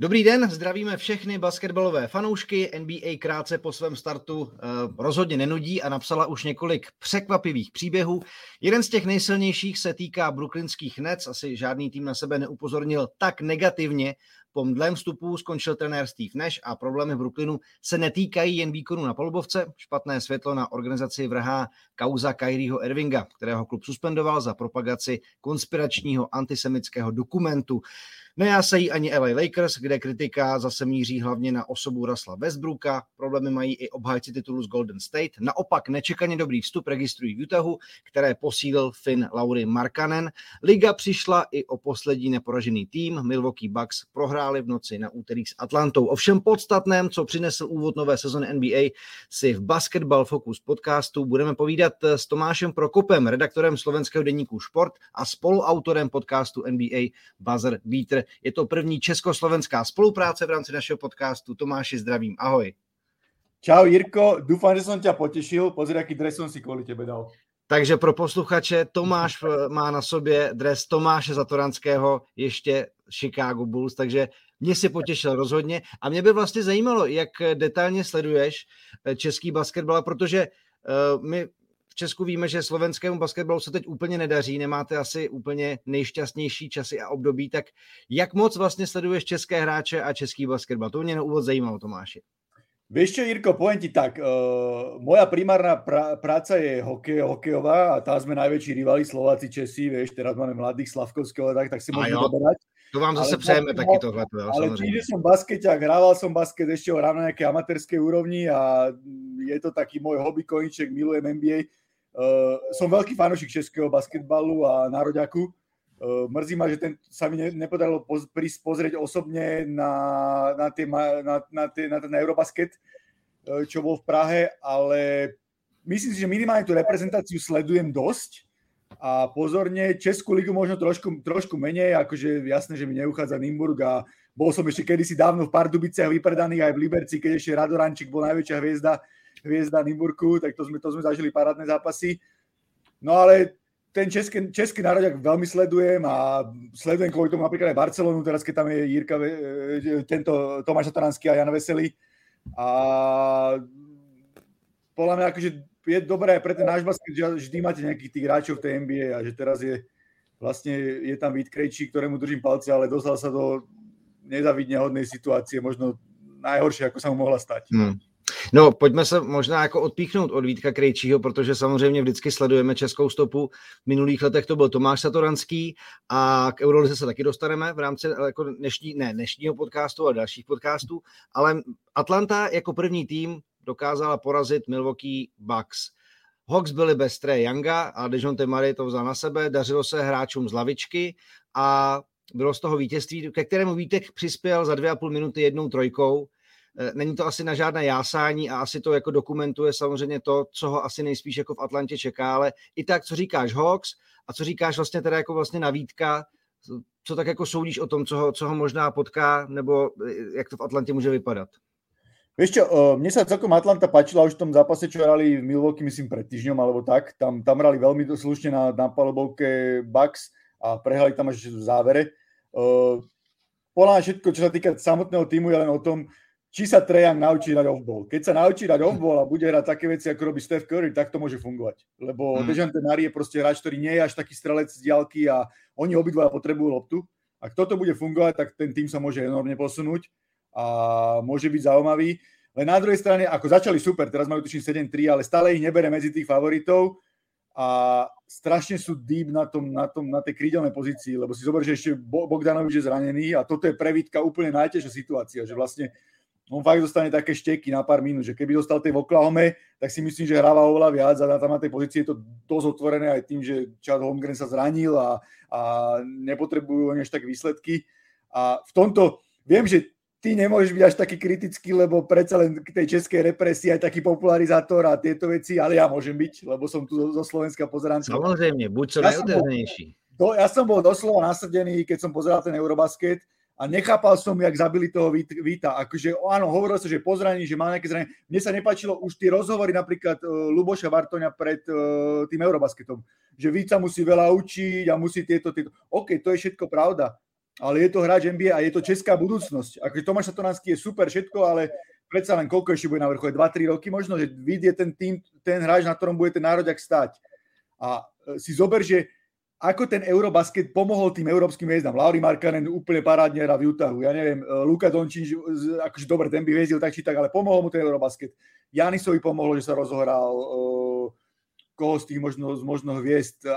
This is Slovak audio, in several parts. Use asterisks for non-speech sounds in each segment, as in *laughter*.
Dobrý den, zdravíme všechny basketbalové fanoušky. NBA krátce po svém startu eh, rozhodně nenudí a napsala už několik překvapivých příběhů. Jeden z těch nejsilnějších se týká brooklynských Nets. Asi žádný tým na sebe neupozornil tak negativně. Po mdlém vstupu skončil trenér Steve Nash a problémy v Brooklynu se netýkají jen výkonu na polubovce. Špatné světlo na organizaci vrhá kauza Kyrieho Irvinga, kterého klub suspendoval za propagaci konspiračního antisemického dokumentu. Nejásají ani LA Lakers, kde kritika zase míří hlavně na osobu Rasla Westbrooka. Problémy mají i obhájci titulu z Golden State. Naopak nečekaně dobrý vstup registrují v Utahu, které posílil Finn Laury Markanen. Liga přišla i o poslední neporažený tým. Milwaukee Bucks prohráli v noci na úterý s Atlantou. Ovšem podstatném, co přinesl úvod nové sezony NBA, si v Basketball Focus podcastu budeme povídat s Tomášem Prokopem, redaktorem slovenského deníku Sport a spoluautorem podcastu NBA Buzzer Beater. Je to první československá spolupráce v rámci našeho podcastu. Tomáši, zdravím, ahoj. Čau Jirko, dúfam, že som ťa potešil. Pozri, aký dres som si kvôli tebe dal. Takže pro posluchače, Tomáš eh, má na sobě dres Tomáše Zatoranského, ještě Chicago Bulls, takže mě si potěšil rozhodně. A mě by vlastně zajímalo, jak detailně sleduješ eh, český basketbal, protože uh, my Česku víme, že slovenskému basketbalu se teď úplně nedaří, nemáte asi úplně nejšťastnější časy a období, tak jak moc vlastně sleduješ české hráče a český basketbal? To mě na úvod zajímalo, Tomáši. Vieš čo, Jirko, poviem ti tak, uh, moja primárna pra- práca je hokej, hokejová a tam sme najväčší rivali Slováci, Česi, vieš, teraz máme mladých Slavkovského, tak, tak si môžeme doberať. To vám zase přejeme taky tohle. Ale tým, že som baskeťák, hrával som basket ešte hrám na nejakej amatérskej úrovni a je to taký môj hobby koníček, milujem NBA, Uh, som veľký fanúšik českého basketbalu a nároďaku. Uh, mrzí ma, že ten, sa mi ne, nepodarilo poz, prísť pozrieť osobne na, na, tie, na, na, tie, na ten Eurobasket, uh, čo bol v Prahe, ale myslím si, že minimálne tú reprezentáciu sledujem dosť a pozorne. Českú ligu možno trošku, trošku menej, akože jasné, že mi neuchádza Nimburg a bol som ešte kedysi dávno v Pardubiciach vypredaný aj v Liberci, keď ešte Radorančík bol najväčšia hviezda hviezda Nimburku, tak to sme, to sme zažili parádne zápasy. No ale ten český, český národ veľmi sledujem a sledujem kvôli tomu napríklad aj Barcelonu, teraz keď tam je Jirka, e, tento Tomáš Sataranský a Jan Veselý. A podľa mňa akože je dobré pre ten náš basket, že vždy máte nejakých tých hráčov v tej NBA a že teraz je vlastne je tam Vít Krejčí, ktorému držím palce, ale dostal sa do nezavidne hodnej situácie, možno najhoršie, ako sa mu mohla stať. Hmm. No, pojďme se možná jako odpíchnout od Vítka Krejčího, protože samozřejmě vždycky sledujeme českou stopu. V minulých letech to byl Tomáš Satoranský a k Eurolize se taky dostaneme v rámci jako dnešní, ne, dnešního podcastu a dalších podcastů, ale Atlanta jako první tým dokázala porazit Milwaukee Bucks. Hawks byli bez Trey Younga a Dejounte Murray to vzal na sebe, dařilo se hráčům z lavičky a bylo z toho vítězství, ke kterému Vítek přispěl za dvě a půl minuty jednou trojkou, není to asi na žádné jásání a asi to jako dokumentuje samozřejmě to, co ho asi nejspíš jako v Atlantě čeká, ale i tak, co říkáš Hawks a co říkáš vlastně teda jako vlastně navítka, co tak jako soudíš o tom, co ho, co ho možná potká, nebo eh, jak to v Atlantě může vypadat? Vieš čo, uh, mne sa celkom Atlanta páčila už v tom zápase, čo hrali v Milwaukee, myslím, pred týždňom alebo tak. Tam, tam hrali veľmi slušne na, na palobovke Bucks a prehrali tam až v závere. Uh, Podľa všetko, čo sa týka samotného týmu, je len o tom, či sa Trajan naučí hrať off-ball. Keď sa naučí hrať off-ball a bude hrať také veci, ako robí Steph Curry, tak to môže fungovať. Lebo mm. Dejante Mari je proste hráč, ktorý nie je až taký strelec z diálky a oni obidva potrebujú loptu. Ak toto bude fungovať, tak ten tým sa môže enormne posunúť a môže byť zaujímavý. Len na druhej strane, ako začali super, teraz majú tuším 7-3, ale stále ich nebere medzi tých favoritov a strašne sú deep na, tom, na, tom, na tej krídelnej pozícii, lebo si zober, že ešte Bogdanovič je zranený a toto je prevítka úplne najtežšia situácia, že vlastne on fakt dostane také šteky na pár minút, že keby dostal tej v Oklahome, tak si myslím, že hráva oveľa viac a tam na tej pozícii je to dosť otvorené aj tým, že Chad Holmgren sa zranil a, a nepotrebujú oni až tak výsledky. A v tomto, viem, že ty nemôžeš byť až taký kritický, lebo predsa len k tej českej represii aj taký popularizátor a tieto veci, ale ja môžem byť, lebo som tu zo, zo Slovenska pozerám. Samozrejme, buď čo ja najotevnejší. Ja som bol doslova nasrdený, keď som pozeral ten Eurobasket, a nechápal som, jak zabili toho Víta. Akože, áno, hovorilo sa, že pozraní, že má nejaké zranenie. Mne sa nepačilo už tie rozhovory napríklad uh, Luboša Vartoňa pred uh, tým Eurobasketom, že Víta musí veľa učiť a musí tieto, tieto. OK, to je všetko pravda, ale je to hráč NBA a je to česká budúcnosť. Ako Tomáš Satonánsky je super všetko, ale predsa len koľko ešte bude na vrchole? 2-3 roky možno, že vidie ten tým, ten hráč, na ktorom bude ten národiak stať. A e, si zober, že ako ten Eurobasket pomohol tým európskym hviezdám. Lauri Markanen úplne parádne hra v Utahu. Ja neviem, e, Luka Dončič, akože dobre, ten by hviezdil tak či tak, ale pomohol mu ten Eurobasket. Janisovi pomohlo, že sa rozohral. Uh, koho z tých možno, možno hviezd,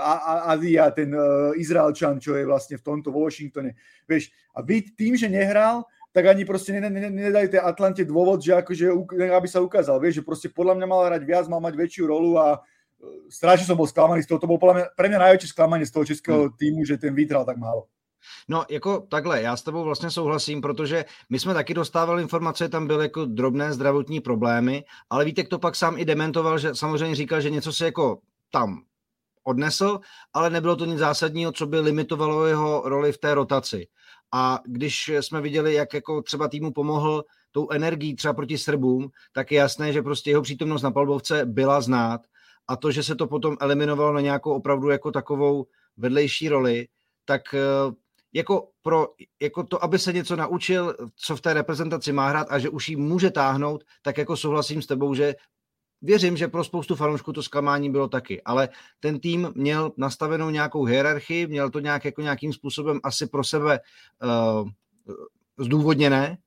Adia, ten Izraelčan, čo je vlastne v tomto vo Washingtone. Vieš, a vy tým, že nehral, tak ani proste nedali tej Atlante dôvod, že akože, aby sa ukázal. Vieš, že proste podľa mňa mal hrať viac, mal mať väčšiu rolu a strašne som bol sklamaný z toho. To bolo mňa, pre mňa najväčšie sklamanie z toho českého hmm. týmu, že ten vytral tak málo. No, jako takhle, já s tebou vlastně souhlasím, protože my jsme taky dostávali informace, tam byly jako drobné zdravotní problémy, ale Vítek to pak sám i dementoval, že samozřejmě říkal, že něco se jako tam odnesl, ale nebylo to nic zásadního, co by limitovalo jeho roli v té rotaci. A když jsme viděli, jak jako třeba týmu pomohl tou energií třeba proti Srbům, tak je jasné, že prostě jeho přítomnost na palbovce byla znát a to, že se to potom eliminovalo na nějakou opravdu jako takovou vedlejší roli, tak jako, pro, jako to, aby se něco naučil, co v té reprezentaci má hrát a že už jí může táhnout, tak jako souhlasím s tebou, že věřím, že pro spoustu fanoušků to zklamání bylo taky, ale ten tým měl nastavenou nějakou hierarchii, měl to nějak, jako nějakým způsobem asi pro sebe uh, zdůvodněné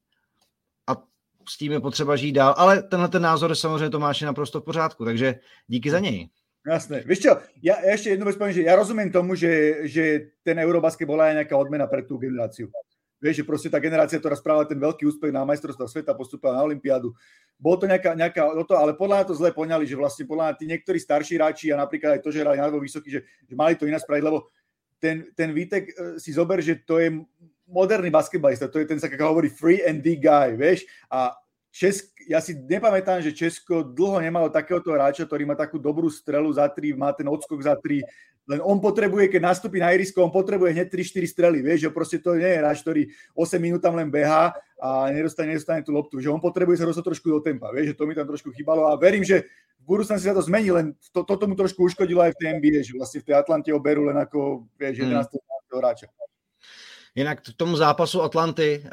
s tím je potřeba žít dál, ale tenhle ten názor samozřejmě Tomáš je naprosto v pořádku, takže díky za něj. Jasné. Vieš čo, ja, ja ešte jednu vec poviem, že ja rozumiem tomu, že, že ten Eurobasket bola aj nejaká odmena pre tú generáciu. Vieš, že proste tá generácia, ktorá spravila ten veľký úspech na majstrovstvá sveta, postupila na Olympiádu. Bolo to nejaká, nejaká to, ale podľa mňa to zle poňali, že vlastne podľa mňa tí niektorí starší hráči a napríklad aj to, že hrali na vysoký, že, že mali to iná spraviť, lebo ten, ten Vítek e, si zober, že to je moderný basketbalista, to je ten sa hovorí free and D guy, vieš, a Česk, ja si nepamätám, že Česko dlho nemalo takéhoto hráča, ktorý má takú dobrú strelu za tri, má ten odskok za tri, len on potrebuje, keď nastúpi na irisko, on potrebuje hneď 3-4 strely, vieš, že proste to nie je hráč, ktorý 8 minút tam len behá a nedostane, nedostane tú loptu, že on potrebuje sa dostať trošku do tempa, vieš, že to mi tam trošku chýbalo a verím, že v budúcnosti sa to zmení, len to, toto mu trošku uškodilo aj v tej NBA, že vlastne v tej Atlante oberú len ako, vieš, 11. Hmm. hráča. Jinak k tomu zápasu Atlanty eh,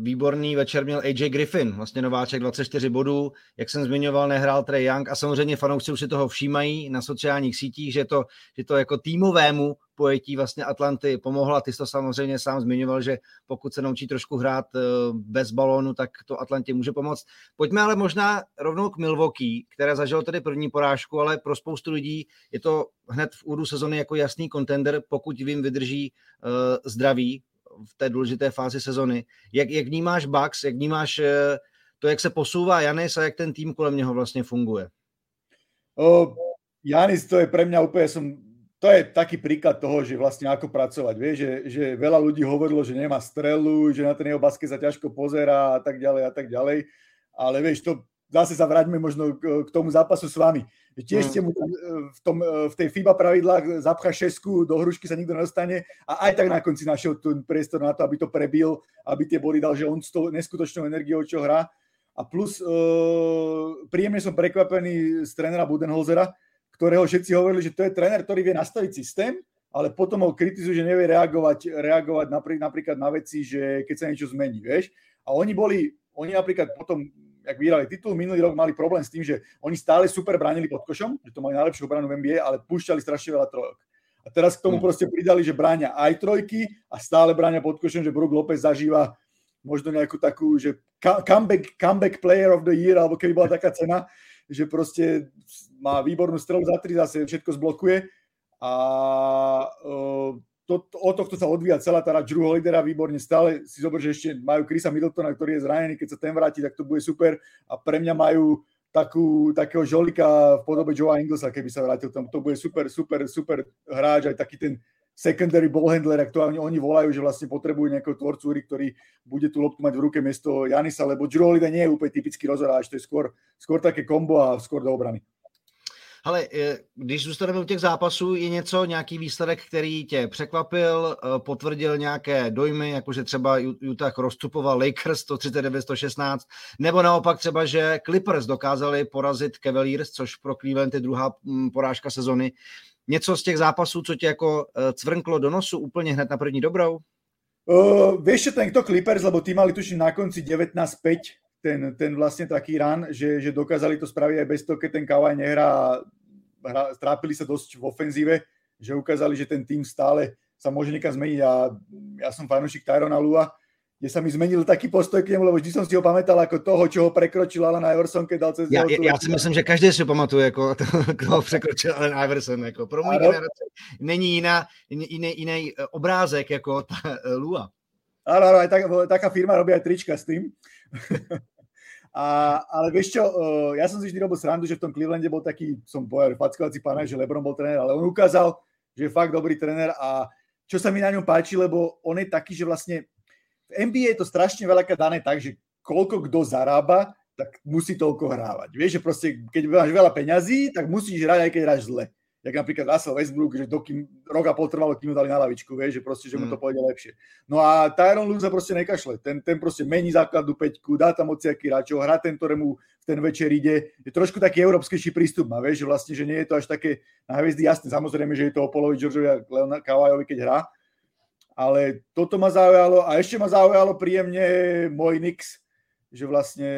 výborný večer měl AJ Griffin, vlastně nováček 24 bodů, jak jsem zmiňoval, nehrál Trey Young a samozřejmě fanoušci už si toho všímají na sociálních sítích, že to, že to jako týmovému pojetí vlastně Atlanty pomohla. Ty jsi to samozřejmě sám zmiňoval, že pokud se naučí trošku hrát eh, bez balónu, tak to Atlantě může pomoct. Pojďme ale možná rovnou k Milwaukee, které zažilo tedy první porážku, ale pro spoustu lidí je to hned v úru sezony jako jasný kontender, pokud vím vydrží uh, zdraví v té důležité fázi sezony. Jak, jak vnímáš Bucks, jak vnímáš uh, to, jak se posouvá Janis a jak ten tým kolem něho vlastně funguje? Uh, Janis, to je pre mňa úplne, som to je taký príklad toho, že vlastne ako pracovať. Vie, že, že veľa ľudí hovorilo, že nemá strelu, že na ten jeho basket sa ťažko pozerá a tak ďalej a tak ďalej. Ale vieš, to zase sa vráťme možno k, k tomu zápasu s vami. Tiež mm. ste mu e, v, tom, e, v tej FIBA pravidlách zapcha šesku, do hrušky sa nikto nedostane a aj tak na konci našiel ten priestor na to, aby to prebil, aby tie body dal, že on s tou neskutočnou energiou, čo hrá. A plus uh, príjemne som prekvapený z trénera Budenholzera, ktorého všetci hovorili, že to je tréner, ktorý vie nastaviť systém, ale potom ho kritizujú, že nevie reagovať, reagovať napríklad na veci, že keď sa niečo zmení, vieš. A oni boli, oni napríklad potom, ak vyhrali titul, minulý rok mali problém s tým, že oni stále super bránili pod košom, že to mali najlepšiu obranu v NBA, ale púšťali strašne veľa trojok. A teraz k tomu hm. proste pridali, že bráňa aj trojky a stále bráňa pod košom, že Brook Lopez zažíva možno nejakú takú, že comeback, comeback player of the year, alebo keby bola taká cena, že proste má výbornú strelu za tri, zase všetko zblokuje. A uh, to, o tohto sa odvíja celá tá Drew Holidera výborne. Stále si zober, že ešte majú Chrisa Middletona, ktorý je zranený, keď sa ten vráti, tak to bude super. A pre mňa majú takú, takého žolika v podobe Joea Inglesa, keby sa vrátil tam, to bude super, super, super hráč, aj taký ten secondary ballhandler, to oni, volajú, že vlastne potrebujú nejakého tvorcu ktorý bude tú loptu mať v ruke miesto Janisa, lebo Drew Holiday nie je úplne typický rozhoráč, to je skôr, skôr také kombo a skôr do obrany. Ale e, když zůstaneme u těch zápasů, je něco, nějaký výsledek, který tě překvapil, e, potvrdil nějaké dojmy, jakože třeba Utah rozstupoval Lakers 139-116, nebo naopak třeba, že Clippers dokázali porazit Cavaliers, což pro Cleveland je druhá porážka sezony něco z těch zápasů, co tě jako eh, cvrnklo do nosu úplně hned na první dobrou? Uh, vieš čo, ten to Clippers, lebo tí mali tuším na konci 19-5, ten, ten vlastne taký ran, že, že dokázali to spraviť aj bez toho, keď ten Kawhi nehrá, hra, trápili sa dosť v ofenzíve, že ukázali, že ten tým stále sa môže niekam zmeniť a ja som fanúšik Tyrona Lua, kde sa mi zmenil taký postoj k nemu, lebo vždy som si ho pamätal ako toho, čo ho prekročil Alan Iverson, keď dal cez ja, ja, ja si myslím, že každý si pamatuje, ako *laughs* to, ho překročil Alan Iverson. Jako pro můj generaci není jiná, jiný, jiný e, obrázek jako ta e, Lua. Áno, áno, aj tak, taká firma robí aj trička s tým. *laughs* A, ale vieš čo, uh, ja som si vždy robil srandu, že v tom Clevelande bol taký, som povedal, fackovací pán, že Lebron bol tréner, ale on ukázal, že je fakt dobrý tréner a čo sa mi na ňom páči, lebo on je taký, že vlastne v NBA je to strašne veľa dané tak, že koľko kto zarába, tak musí toľko hrávať. Vieš, že proste, keď máš veľa peňazí, tak musíš hrať, aj keď hráš zle. Jak napríklad Russell Westbrook, že dokým rok a pol trvalo, kým mu dali na lavičku, vieš, že proste, že mu to mm. pôjde lepšie. No a Tyron Lue sa proste nekašle. Ten, ten proste mení základu peťku, dá tam ociaký hráčov, hrá ten, ktorému v ten večer ide. Je trošku taký európskejší prístup má, vieš, že vlastne, že nie je to až také na hviezdy jasné. Samozrejme, že je to o polovi Georgeovi a Leona Kawajovi, keď hrá, ale toto ma zaujalo a ešte ma zaujalo príjemne môj Nix, že vlastne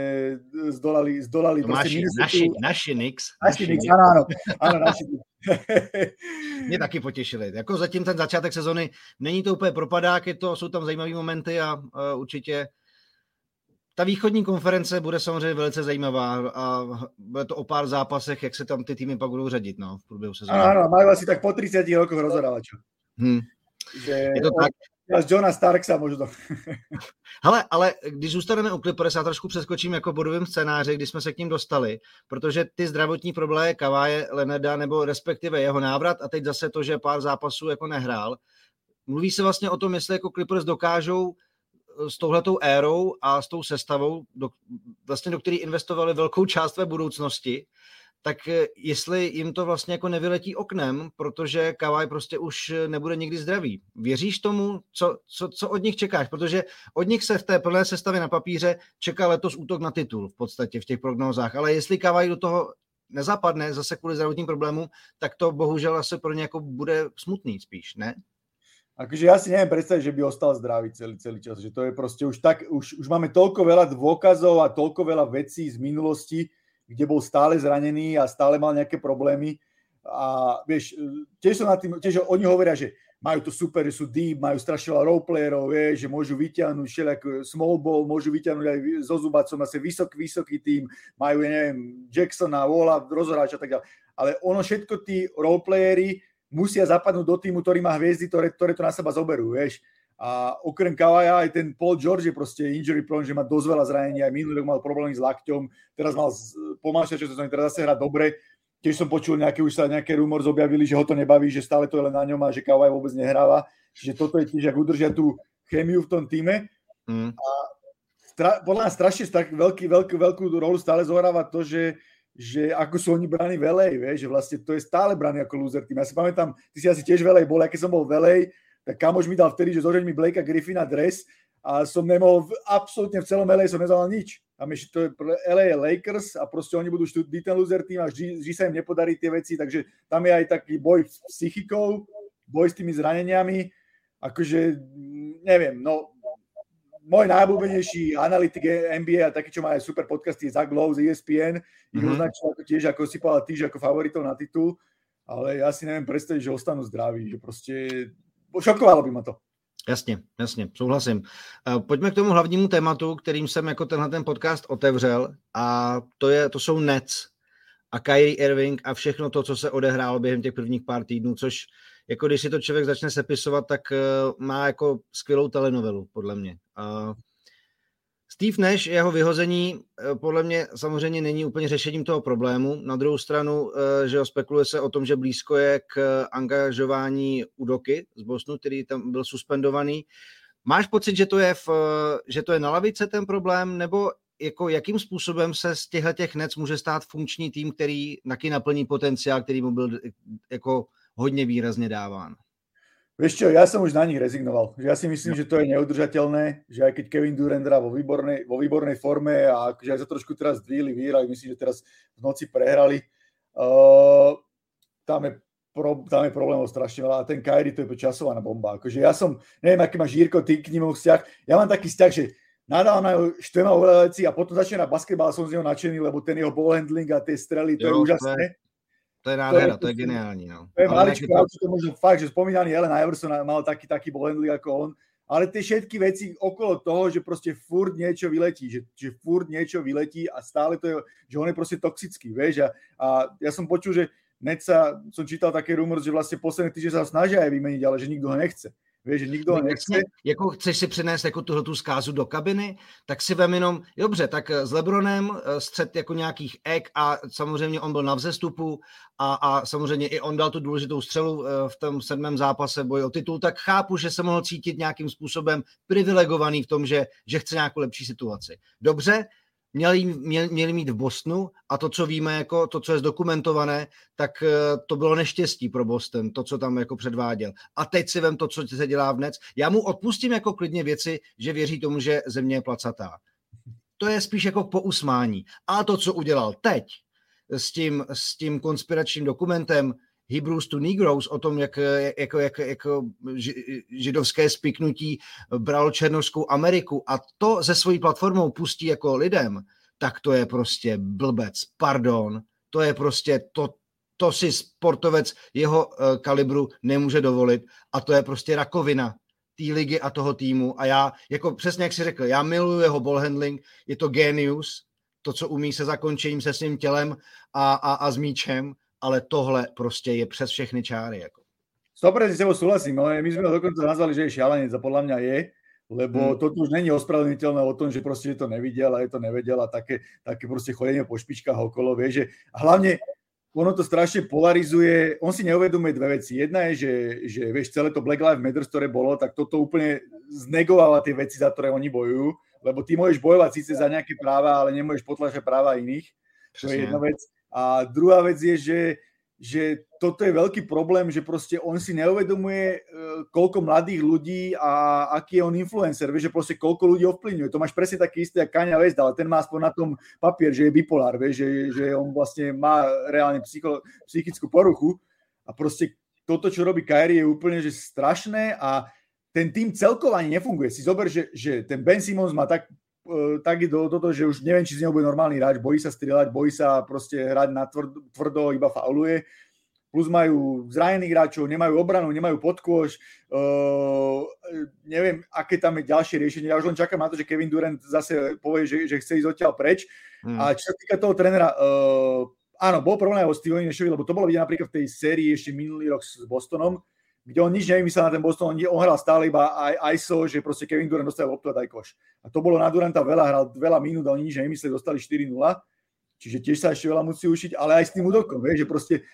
zdolali, zdolali naši, naši, naši Nix. Naši Nix, áno, áno, áno naši Mě taky potěšili. Jako zatím ten začátek sezony není to úplně propadák, je to, jsou tam zajímavé momenty a uh, určitě ta východní konference bude samozřejmě velice zajímavá a bude to o pár zápasech, jak se tam ty týmy pak budou řadit no, v průběhu sezóny. Áno, majú asi tak po 30 rokoch rozhodávača. Hmm. Že je to tak. Z Johna Starksa možno. *laughs* Hele, ale když zůstaneme u Clippers, já trošku přeskočím jako bodovým scénáři, kdy jsme se k ním dostali, protože ty zdravotní problémy Kaváje Leneda, nebo respektive jeho návrat a teď zase to, že pár zápasů jako nehrál, mluví se vlastně o tom, jestli jako Clippers dokážou s touhletou érou a s tou sestavou, do, vlastně do které investovali velkou část své budoucnosti, tak eh, jestli jim to vlastně jako nevyletí oknem, protože Kavaj prostě už eh, nebude nikdy zdravý. Věříš tomu, co, co, co od nich čekáš? Protože od nich se v té plné sestavě na papíře čeká letos útok na titul v podstatě v těch prognózách, ale jestli Kavaj do toho nezapadne zase kvůli zdravotním problémům, tak to bohužel asi pro ně jako bude smutný spíš, ne? Akože ja si neviem predstaviť, že by ostal zdravý celý, celý čas. Že to je proste už tak, už, už máme toľko veľa dôkazov a toľko veľa vecí z minulosti, kde bol stále zranený a stále mal nejaké problémy. A vieš, tiež som na tým, tiež oni hovoria, že majú to super, že sú deep, majú strašne veľa roleplayerov, vieš, že môžu vyťahnuť všelijak small ball, môžu vyťahnuť aj so Zubacom, asi vysoký, vysoký tým, majú, ja neviem, Jacksona, Walla, rozhoráča a tak ďalej. Ale ono všetko tí roleplayery musia zapadnúť do týmu, ktorý má hviezdy, ktoré, ktoré to na seba zoberú, vieš. A okrem Kavaja aj ten Paul George je proste injury prone, že má dosť veľa zranení, aj minulý rok mal problémy s lakťom, teraz mal pomalšie, čo sa teraz zase hrá dobre. Tiež som počul nejaké, už sa nejaké rumor zobjavili, že ho to nebaví, že stále to je len na ňom a že Kavaj vôbec nehráva. Čiže toto je tiež, ak udržia tú chemiu v tom týme. Mm. A stra, podľa mňa strašne stra, veľký, veľkú, veľkú rolu stále zohráva to, že že ako sú oni braní velej, vieš, že vlastne to je stále braný ako loser tým. Ja si pamätám, ty si asi tiež velej bol, keď som bol velej, tak kamoš mi dal vtedy, že zožeň mi Blakea Griffina dres a som nemohol, absolútne v celom LA som nezal nič. A myš, to je LA je Lakers a proste oni budú byť ten loser tým a vždy, vždy sa im nepodarí tie veci, takže tam je aj taký boj s psychikou, boj s tými zraneniami, akože neviem, no môj najobľúbenejší analytik NBA a taký, čo má aj super podcasty, Zach Lowe z ESPN, ich mm-hmm. označil ako tiež, ako si povedal, týž ako favoritov na titul, ale ja si neviem predstaviť, že ostanú zdraví, že proste šokovalo by ma to. Jasně, jasně, souhlasím. Eh, pojďme k tomu hlavnímu tématu, kterým jsem jako tenhle ten podcast otevřel a to, je, to jsou Nets a Kyrie Irving a všechno to, co se odehrálo během těch prvních pár týdnů, což jako když si to člověk začne sepisovat, tak eh, má jako skvělou telenovelu, podle mě. Steve Nash, jeho vyhození eh, podle mě samozřejmě není úplně řešením toho problému. Na druhou stranu, eh, že spekuluje se o tom, že blízko je k angažování Udoky z Bosnu, který tam byl suspendovaný. Máš pocit, že to je, v, že to je na lavice ten problém, nebo jako jakým způsobem se z těchto těch nec může stát funkční tým, který taky naplní potenciál, který mu byl jako hodně výrazně dáván? Vieš čo, ja som už na nich rezignoval. Ja si myslím, no. že to je neudržateľné, že aj keď Kevin Durant hrá vo výbornej, vo výbornej forme a že aj sa trošku teraz dvíli výhrali, myslím, že teraz v noci prehrali, uh, tam je pro, tam je problémov strašne veľa a ten Kyrie to je časovaná bomba. Akože ja som, neviem, aký máš Jirko, ty k ním vzťah, ja mám taký vzťah, že nadávam na štve oveľa vecí a potom začne na basketbal a som z neho nadšený, lebo ten jeho ball handling a tie strely, to jo, je úžasné. To je nádhera, to je, to je geniální. No. To je maličko, to... to možno fakt, že spomínaný Ellen Iverson mal taký, taký handling ako on, ale tie všetky veci okolo toho, že proste furt niečo vyletí, že, že furt niečo vyletí a stále to je, že on je proste toxický, vieš, a, a ja som počul, že Net sa, som čítal také rumor, že vlastne posledné týždne sa ho snažia aj vymeniť, ale že nikto ho nechce. Víš, že nikdo ho nechce. Jako chceš si přinést jako tuhle tu zkázu do kabiny, tak si vem jenom, dobře, tak s Lebronem eh, střed jako nějakých ek a samozřejmě on byl na vzestupu a, a samozřejmě i on dal tu důležitou střelu eh, v tom sedmém zápase boji o titul, tak chápu, že se mohl cítit nějakým způsobem privilegovaný v tom, že, že chce nějakou lepší situaci. Dobře, měli, měli, měli mít v Bostonu a to, co víme, jako to, co je zdokumentované, tak eh, to bylo neštěstí pro Boston, to, co tam jako předváděl. A teď si vem to, co se dělá v Nec. Já mu odpustím jako klidně věci, že věří tomu, že země je placatá. To je spíš jako po usmání. A to, co udělal teď s tím, s tím konspiračním dokumentem, Hebrews to Negroes, o tom, jak jako, jak, jako židovské spiknutí bral Černožskou Ameriku a to ze svojí platformou pustí jako lidem, tak to je prostě blbec, pardon, to je prostě, to, to si sportovec jeho uh, kalibru nemůže dovolit a to je prostě rakovina té ligy a toho týmu. A já, jako přesně jak si řekl, já miluji jeho ball handling, je to genius, to, co umí se zakončením se svým tělem a, a, a s míčem ale tohle prostě je přes všechny čáry. Jako. 100% s tebou súhlasím, ale my sme ho dokonca nazvali, že je šialenec a podľa mňa je, lebo hmm. toto už není ospravedlniteľné o tom, že proste to nevidel a je to nevedel a také, také proste chodenie po špičkách okolo, vie, že a hlavne ono to strašne polarizuje, on si neuvedomuje dve veci. Jedna je, že, že vieš, celé to Black Lives Matter, ktoré bolo, tak toto úplne znegováva tie veci, za ktoré oni bojujú, lebo ty môžeš bojovať síce za nejaké práva, ale nemôžeš potlačať práva iných. To je jedna vec. A druhá vec je, že, že toto je veľký problém, že proste on si neuvedomuje, e, koľko mladých ľudí a aký je on influencer, vieš, že proste koľko ľudí ovplyvňuje. To máš presne taký istý, ako Kanye West, ale ten má aspoň na tom papier, že je bipolár, vieš, že, že on vlastne má reálne psycho, psychickú poruchu a proste toto, čo robí Kyrie, je úplne že strašné a ten tým celkovo ani nefunguje. Si zober, že, že ten Ben Simmons má tak tak do toto, že už neviem, či z neho bude normálny hráč, bojí sa strieľať, bojí sa proste hrať na tvrdo, tvrdo iba fauluje. Plus majú zranených hráčov, nemajú obranu, nemajú podkôž, uh, neviem, aké tam je ďalšie riešenie. Ja už len čakám na to, že Kevin Durant zase povie, že, že chce ísť odtiaľ preč. Hmm. A čo sa týka toho trénera, uh, áno, bol problém aj o Steve Nešovi, lebo to bolo vidieť napríklad v tej sérii ešte minulý rok s Bostonom, kde on nič nevymyslel na ten Boston, on, on hral stále iba aj ISO, že proste Kevin Durant dostal loptu a daj koš. A to bolo na Duranta veľa, hral veľa minút a oni nič nevymysleli, dostali 4-0, čiže tiež sa ešte veľa musí učiť, ale aj s tým údokom, vie, že proste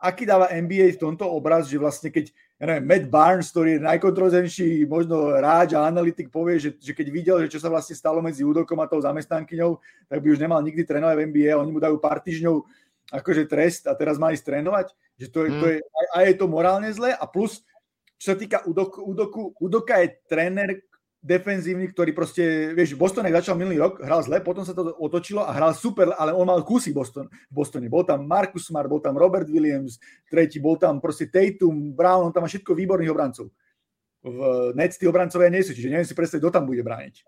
aký dáva NBA v tomto obraz, že vlastne keď, ja neviem, Matt Barnes, ktorý je najkontrozenší možno hráč a analytik, povie, že, že keď videl, že čo sa vlastne stalo medzi údokom a tou zamestnankyňou, tak by už nemal nikdy trénovať v NBA, oni mu dajú pár týždňov akože trest a teraz má ísť trénovať, že to je, mm. to je, a, a je to morálne zlé a plus, čo sa týka Udoku, Udoku, Udoka je tréner defenzívny, ktorý proste, vieš, Boston začal minulý rok, hral zle, potom sa to otočilo a hral super, ale on mal kusy Boston, v Bostone. Bol tam Marcus Smart, bol tam Robert Williams, tretí, bol tam proste Tatum, Brown, on tam má všetko výborných obrancov. V Nets tí obrancovia nie sú, čiže neviem si predstaviť, kto tam bude brániť.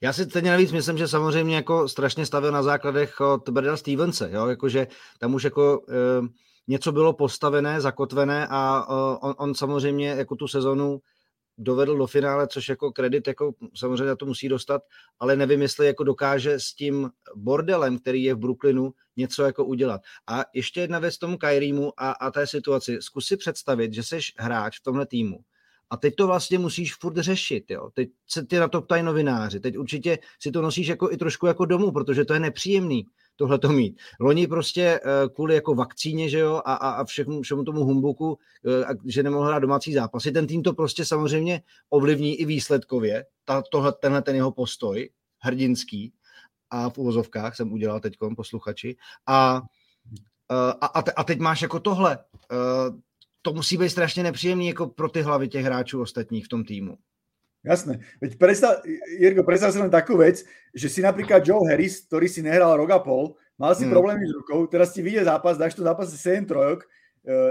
Já si teď navíc myslím, že samozřejmě jako strašně stavil na základech od Breda Stevense, jo? Jakože tam už jako e, něco bylo postavené, zakotvené a e, on, on samozřejmě jako tu sezonu dovedl do finále, což jako kredit jako samozřejmě to musí dostat, ale nevím, jestli jako dokáže s tím bordelem, který je v Brooklynu, něco jako udělat. A ještě jedna věc tomu Kyriemu a, a té situaci. Zkus si představit, že jsi hráč v tomhle týmu a teď to vlastně musíš furt řešit, jo. Teď se ty na to ptají novináři. Teď určitě si to nosíš jako i trošku jako domů, protože to je nepříjemný tohle to mít. Loni prostě uh, kvůli jako vakcíně, že jo, a, a, a všemu, všemu tomu humbuku, uh, že nemohl hrát domácí zápasy, ten tým to prostě samozřejmě ovlivní i výsledkově, ta, tohle, tenhle ten jeho postoj, hrdinský, a v uvozovkách jsem udělal teď posluchači, a, uh, a, a teď máš jako tohle, to musí být strašně nepříjemný jako pro ty hlavy těch hráčů ostatních v tom týmu. Jasné. Veď predstav, Jirko, predstav si len takú vec, že si napríklad Joe Harris, ktorý si nehral rok a pol, mal si hmm. problémy s rukou, teraz ti vyjde zápas, dáš to zápas 7 trojok,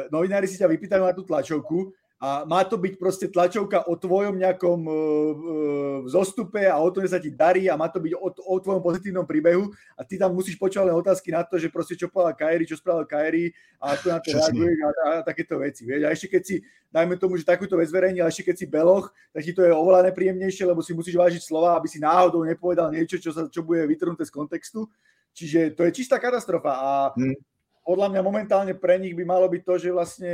novinári si ťa vypýtajú na tú tlačovku a má to byť proste tlačovka o tvojom nejakom uh, uh, zostupe a o tom, že sa ti darí a má to byť o, o tvojom pozitívnom príbehu a ty tam musíš počúvať len otázky na to, že proste čo povedal Kairi, čo spravil Kairi a ako na to reaguje a, a, a, takéto veci. Vieš? A ešte keď si, dajme tomu, že takúto vec zverejnil, a ešte keď si beloch, tak ti to je oveľa nepríjemnejšie, lebo si musíš vážiť slova, aby si náhodou nepovedal niečo, čo, sa, čo bude vytrhnuté z kontextu. Čiže to je čistá katastrofa a hmm. podľa mňa momentálne pre nich by malo byť to, že vlastne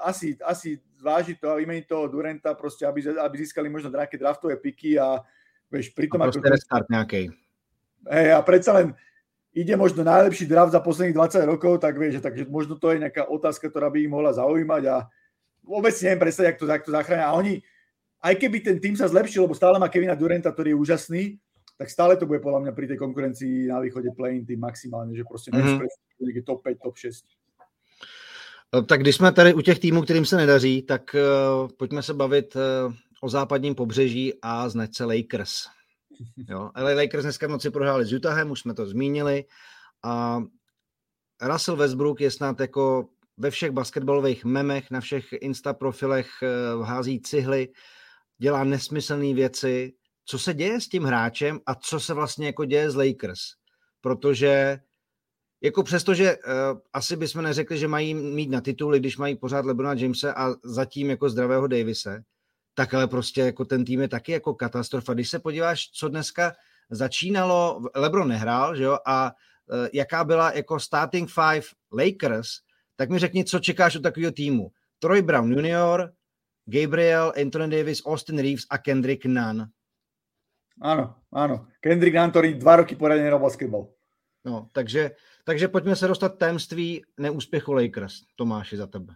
asi, asi zvážiť to a vymeniť toho Durenta, proste, aby, aby získali možno nejaké draftové piky a vieš, pritom... A ako... restart nejakej. Hej, a predsa len ide možno najlepší draft za posledných 20 rokov, tak vieš, takže možno to je nejaká otázka, ktorá by ich mohla zaujímať a vôbec si neviem predstaviť, ako to, jak to zachránia. A oni, aj keby ten tým sa zlepšil, lebo stále má Kevina Durenta, ktorý je úžasný, tak stále to bude podľa mňa pri tej konkurencii na východe play-in tým maximálne, že proste mm-hmm. top 5, top 6. Eh, tak když jsme tady u těch týmů, kterým se nedaří, tak uh, pojďme se bavit uh, o západním pobřeží a značce Lakers. Jo, LA Lakers dneska v noci prohráli s Utahem, už jsme to zmínili. A Russell Westbrook je snad jako ve všech basketbalových memech, na všech Insta profilech uh, hází cihly, dělá nesmyslné věci. Co se děje s tím hráčem a co se vlastně jako děje s Lakers? Protože jako přesto, že uh, asi bychom neřekli, že mají mít na tituly, když mají pořád Lebrona Jamesa a zatím jako zdravého Davise, tak ale prostě jako ten tým je taky jako katastrofa. Když se podíváš, co dneska začínalo, Lebron nehrál, že jo, a uh, jaká byla jako starting five Lakers, tak mi řekni, co čekáš od takového týmu. Troy Brown Jr., Gabriel, Anthony Davis, Austin Reeves a Kendrick Nunn. Áno, áno. Kendrick Nunn, ktorý dva roky poradne nehral basketbal. No, takže takže pojďme se dostat tajemství neúspěchu Lakers. Tomáši, za tebe.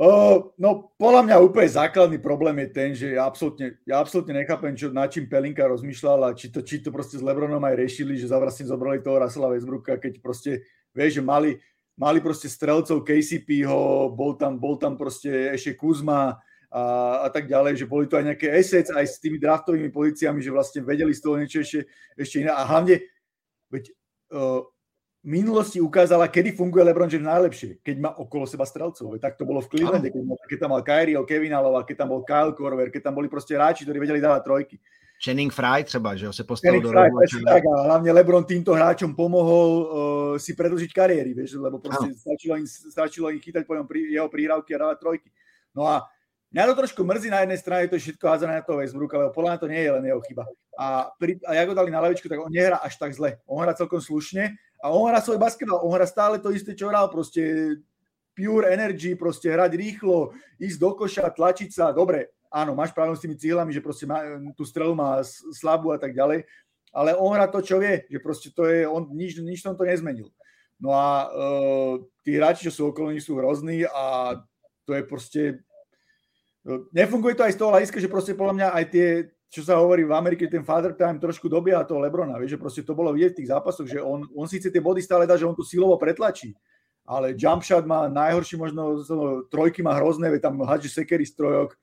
Uh, no, podľa mňa úplne základný problém je ten, že ja absolútne, ja absolútne nechápem, čo, na čím Pelinka rozmýšľal a či to, či to proste s Lebronom aj riešili, že zavraste zobrali toho Russella Westbrooka, keď proste, vieš, že mali, mali proste strelcov KCP-ho, bol tam, bol tam proste ešte Kuzma a, a tak ďalej, že boli tu aj nejaké assets aj s tými draftovými pozíciami, že vlastne vedeli z toho niečo ešte, ešte iné. A hlavne, veď uh, minulosti ukázala, kedy funguje LeBron James najlepšie, keď má okolo seba strelcov. Tak to bolo v Clevelande, keď, keď tam mal Kyrie, Kevin Love, keď tam bol Kyle Korver, keď tam boli proste hráči, ktorí vedeli dávať trojky. Channing Fry třeba, že ho se postavil do rohu. Tak, a hlavne LeBron týmto hráčom pomohol uh, si predlžiť kariéry, vieš, lebo proste stačilo im, stačilo im chytať po jeho príravky a dávať trojky. No a mňa to trošku mrzí na jednej strane, to je všetko házané na toho Westbrooka, lebo podľa mňa to nie je len jeho chyba. A, pri, a jak ho dali na lavičku, tak on nehrá až tak zle. On hrá celkom slušne a on hrá svoj basketbal, on hrá stále to isté, čo hral, proste pure energy, proste hrať rýchlo, ísť do koša, tlačiť sa, dobre, áno, máš pravdu s tými cílami, že proste má, tú strelu má slabú a tak ďalej, ale on hrá to, čo vie, že proste to je, on nič, nič tom to nezmenil. No a uh, tí hráči, čo sú okolo nich, sú hrozní a to je proste... Uh, nefunguje to aj z toho hľadiska, že proste podľa mňa aj tie, čo sa hovorí v Amerike, ten father time trošku dobieha toho Lebrona, vieš, že proste to bolo vidieť v tých zápasoch, že on, on síce tie body stále dá, že on tu silovo pretlačí, ale jump shot má najhorší možno, trojky má hrozné, tam hadže sekery z trojok,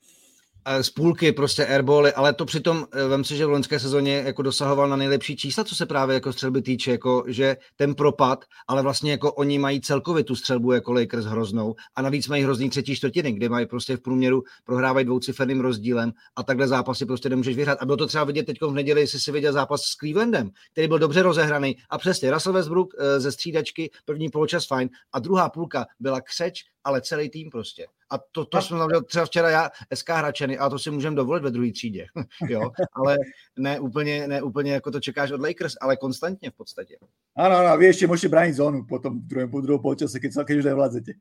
z půlky prostě airbally, ale to přitom, eh, vem si, že v loňské sezóně jako dosahoval na nejlepší čísla, co se právě jako střelby týče, jako, že ten propad, ale vlastně jako oni mají celkově tu střelbu jako Lakers hroznou a navíc mají hrozný třetí čtvrtiny, kde mají prostě v průměru prohrávají dvouciferným rozdílem a takhle zápasy prostě nemůžeš vyhrát. A bylo to třeba vidět teď v neděli, jestli si viděl zápas s Clevelandem, který byl dobře rozehraný a přesně Russell Westbrook eh, ze střídačky, první poločas fajn a druhá půlka byla křeč, ale celý tým prostě. A to, to jsem zavěl třeba včera já, SK Hračeny, a to si můžeme dovolit ve druhé třídě, *laughs* jo, ale ne úplně, ne úplně jako to čekáš od Lakers, ale konstantně v podstatě. Ano, ano, vy ještě můžete bránit zónu potom v druhém, po druhém polčase, keď, keď už nevládzete.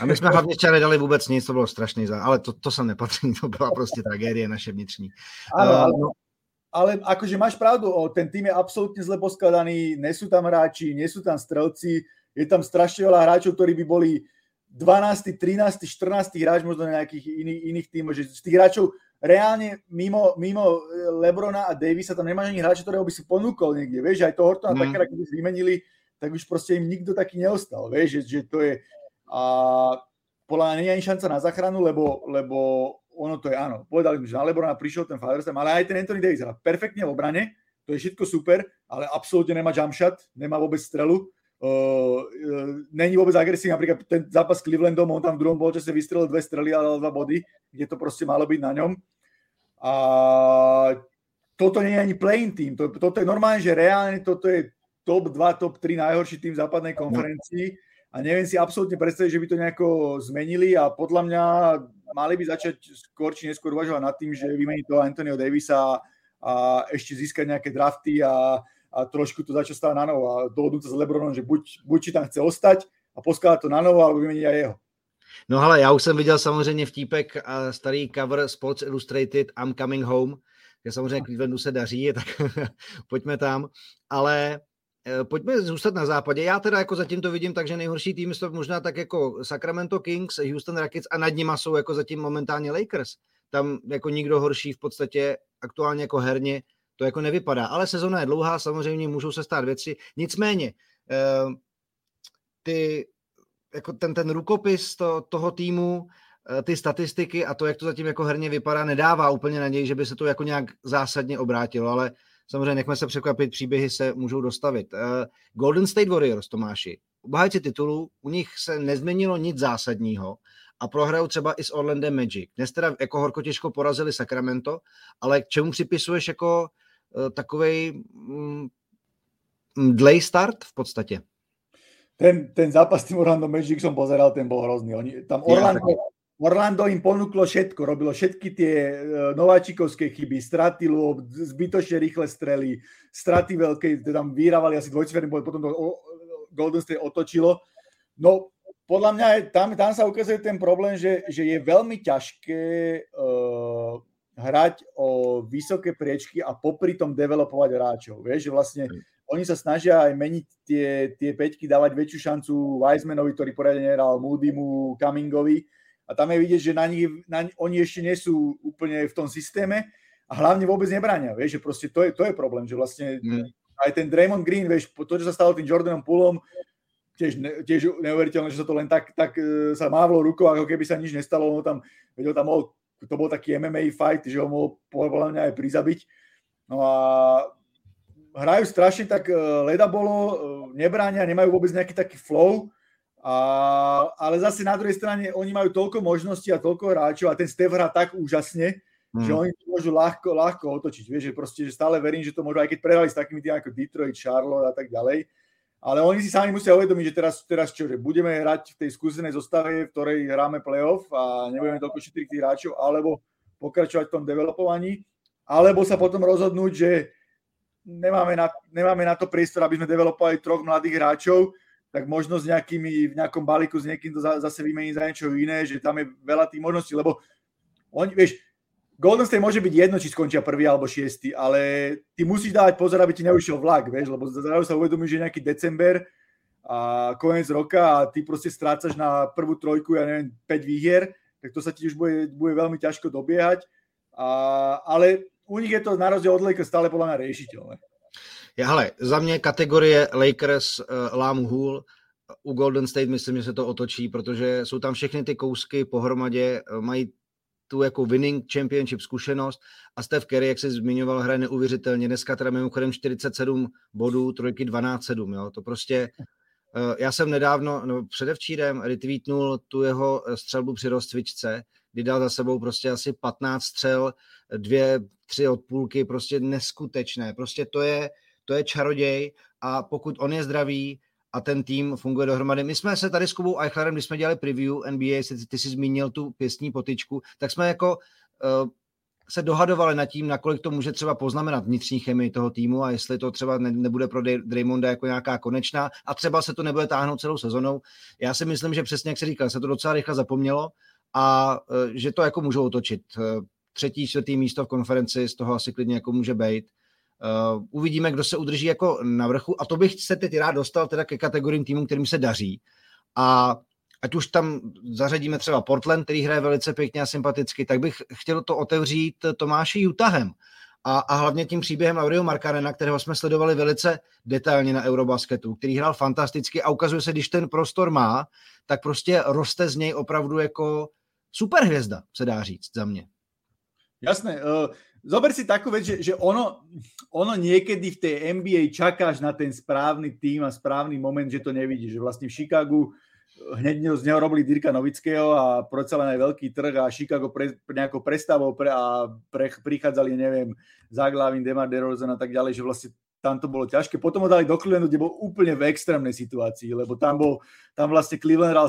A my jsme hlavně včera nedali vůbec nic, to bylo strašný, ale to, to sem nepatří, to byla prostě tragédie naše vnitřní. Ano, uh, ale, no, ale akože máš pravdu, o, ten tým je absolútne zle poskladaný, nie sú tam hráči, nie sú tam strelci, je tam strašne veľa hráčov, ktorí by boli 12., 13., 14. hráč možno nejakých iných, iných tímoch, že z tých hráčov reálne mimo, mimo eh, Lebrona a Davisa tam nemáš ani hráča, ktorého by si ponúkol niekde, vieš, aj to Hortona mm. Takera, keď si vymenili, tak už proste im nikto taký neostal, vieš, že, že to je a podľa mňa nie je ani šanca na záchranu, lebo, lebo ono to je áno, povedali mi, že na Lebrona prišiel ten Faderstam, ale aj ten Anthony Davis hrá perfektne v obrane, to je všetko super, ale absolútne nemá jump shot, nemá vôbec strelu, uh, není vôbec agresívny. Napríklad ten zápas s Clevelandom, on tam v druhom polčase vystrelil dve strely a dal dva body, kde to proste malo byť na ňom. A toto nie je ani playing team. To, toto je normálne, že reálne toto je top 2, top 3 najhorší tým v západnej no. konferencii a neviem si absolútne predstaviť, že by to nejako zmenili a podľa mňa mali by začať skôr či neskôr uvažovať nad tým, že vymení to Antonio Davisa a ešte získať nejaké drafty a, a trošku to začať stáť na novo a dohodnúť sa s Lebronom, že buď, buď či tam chce ostať a poskladať to na novo, alebo vymeniť aj jeho. No ale já už jsem viděl samozřejmě vtípek a starý cover Sports Illustrated I'm Coming Home, že samozřejmě Clevelandu se daří, tak *laughs* pojďme tam, ale eh, pojďme zůstat na západě. Já teda jako zatím to vidím tak, že nejhorší tým jsou možná tak jako Sacramento Kings, Houston Rockets a nad nima jsou jako zatím momentálně Lakers. Tam jako nikdo horší v podstatě aktuálně jako herně to jako nevypadá. Ale sezona je dlouhá, samozřejmě můžou se stát věci. Nicméně, eh, ty, jako ten, ten rukopis to, toho týmu, eh, ty statistiky a to, jak to zatím jako herně vypadá, nedává úplně naději, že by se to jako nějak zásadně obrátilo, ale samozřejmě nechme se překvapit, příběhy se můžou dostavit. Eh, Golden State Warriors, Tomáši, obhájci titulu, u nich se nezměnilo nic zásadního a prohrajou třeba i s Orlando Magic. Dnes teda jako horko těžko porazili Sacramento, ale k čemu připisuješ jako takovej um, dlej start v podstatě? Ten, ten zápas s tým Orlando Magic som pozeral, ten bol hrozný. Oni, tam Orlando, ja, Orlando im ponúklo všetko, robilo všetky tie uh, nováčikovské chyby, straty lob, zbytočne rýchle strely, straty veľké, tam vyrávali asi dvojciferný boj, potom to Golden State otočilo. No, podľa mňa je, tam, tam sa ukazuje ten problém, že, že je veľmi ťažké uh, hrať o vysoké priečky a popri tom developovať hráčov. Vieš, že vlastne oni sa snažia aj meniť tie, tie peťky, dávať väčšiu šancu Wisemanovi, ktorý poriadne nehral, Moodymu, Cummingovi. A tam je vidieť, že na nich, na, oni ešte nie sú úplne v tom systéme a hlavne vôbec nebránia. Vieš, že proste to je, to je problém, že vlastne mm. aj ten Draymond Green, vieš, to, čo sa stalo tým Jordanom Poolom, tiež, ne, tiež neuveriteľné, že sa to len tak, tak uh, sa mávlo rukou, ako keby sa nič nestalo, on tam, vedel tam mohol, to bol taký MMA fight, že ho mohol podľa mňa aj prizabiť. No a hrajú strašne tak uh, leda bolo, uh, nebránia, nemajú vôbec nejaký taký flow, a, ale zase na druhej strane oni majú toľko možností a toľko hráčov a ten Steph hrá tak úžasne, mm. že oni to môžu ľahko, ľahko otočiť. Vieš, že proste že stále verím, že to môžu, aj keď prehrali s takými tým ako Detroit, Charlotte a tak ďalej, ale oni si sami musia uvedomiť, že teraz, teraz čo, že budeme hrať v tej skúsenej zostave, v ktorej hráme playoff a nebudeme toľko šetriť tých hráčov, alebo pokračovať v tom developovaní, alebo sa potom rozhodnúť, že nemáme na, nemáme na to priestor, aby sme developovali troch mladých hráčov, tak možno s nejakými, v nejakom balíku s niekým to zase vymeniť za niečo iné, že tam je veľa tých možností, lebo oni, vieš, Golden State môže byť jedno, či skončia prvý alebo šiestý, ale ty musíš dávať pozor, aby ti neušiel vlak, vieš, lebo zrazu sa uvedomí, že je nejaký december a koniec roka a ty proste strácaš na prvú trojku, ja neviem, 5 výhier, tak to sa ti už bude, bude veľmi ťažko dobiehať. A, ale u nich je to na rozdiel od Lakers stále podľa mňa riešiteľné. Ja, hele, za mě kategorie Lakers uh, lámu hůl, u Golden State myslím, že se to otočí, protože jsou tam všechny ty kousky pohromadě, mají tu jako winning championship zkušenost a Steph Curry, jak se zmiňoval, hraje neuvěřitelně. Dneska teda mimochodem 47 bodů, trojky 12-7, jo. To prostě, uh, já jsem nedávno, no předevčírem retweetnul tu jeho eh, střelbu při rozcvičce, kdy dal za sebou prostě asi 15 střel, dvě, tři od půlky, prostě neskutečné. Prostě to je, to je čaroděj a pokud on je zdravý, a ten tým funguje dohromady. My jsme se tady s Kubou Eichlerem, když jsme dělali preview NBA, ty, ty jsi zmínil tu pěstní potyčku, tak jsme jako uh, se dohadovali nad tím, nakolik to může třeba poznamenat vnitřní chemii toho týmu a jestli to třeba ne, nebude pro Draymonda jako nějaká konečná a třeba se to nebude táhnout celou sezonou. Já si myslím, že přesně jak se říkal, se to docela rychle zapomnělo a uh, že to jako můžou otočit. Uh, třetí, čtvrtý místo v konferenci z toho asi klidně jako může být. Uh, uvidíme, kdo se udrží jako na vrchu a to bych se teď rád dostal teda ke kategoriím týmů, kterým se daří. A ať už tam zařadíme třeba Portland, který hraje velice pěkně a sympaticky, tak bych chtěl to otevřít Tomáši Utahem. A, a hlavně tím příběhem Aureo Markarena, kterého jsme sledovali velice detailně na Eurobasketu, který hrál fantasticky a ukazuje se, když ten prostor má, tak prostě roste z něj opravdu jako superhvězda, se dá říct za mě. Jasné. Uh zober si takú vec, že, že ono, ono niekedy v tej NBA čakáš na ten správny tým a správny moment, že to nevidíš. Že vlastne v Chicagu hneď z neho robili Dirka Novického a proca len aj veľký trh a Chicago pre, pre nejakou prestavou pre, a pre, prichádzali, neviem, Zaglavin, Demar DeRozan a tak ďalej, že vlastne tam to bolo ťažké. Potom ho dali do Clevelandu, kde bol úplne v extrémnej situácii, lebo tam bol, tam vlastne Cleveland hral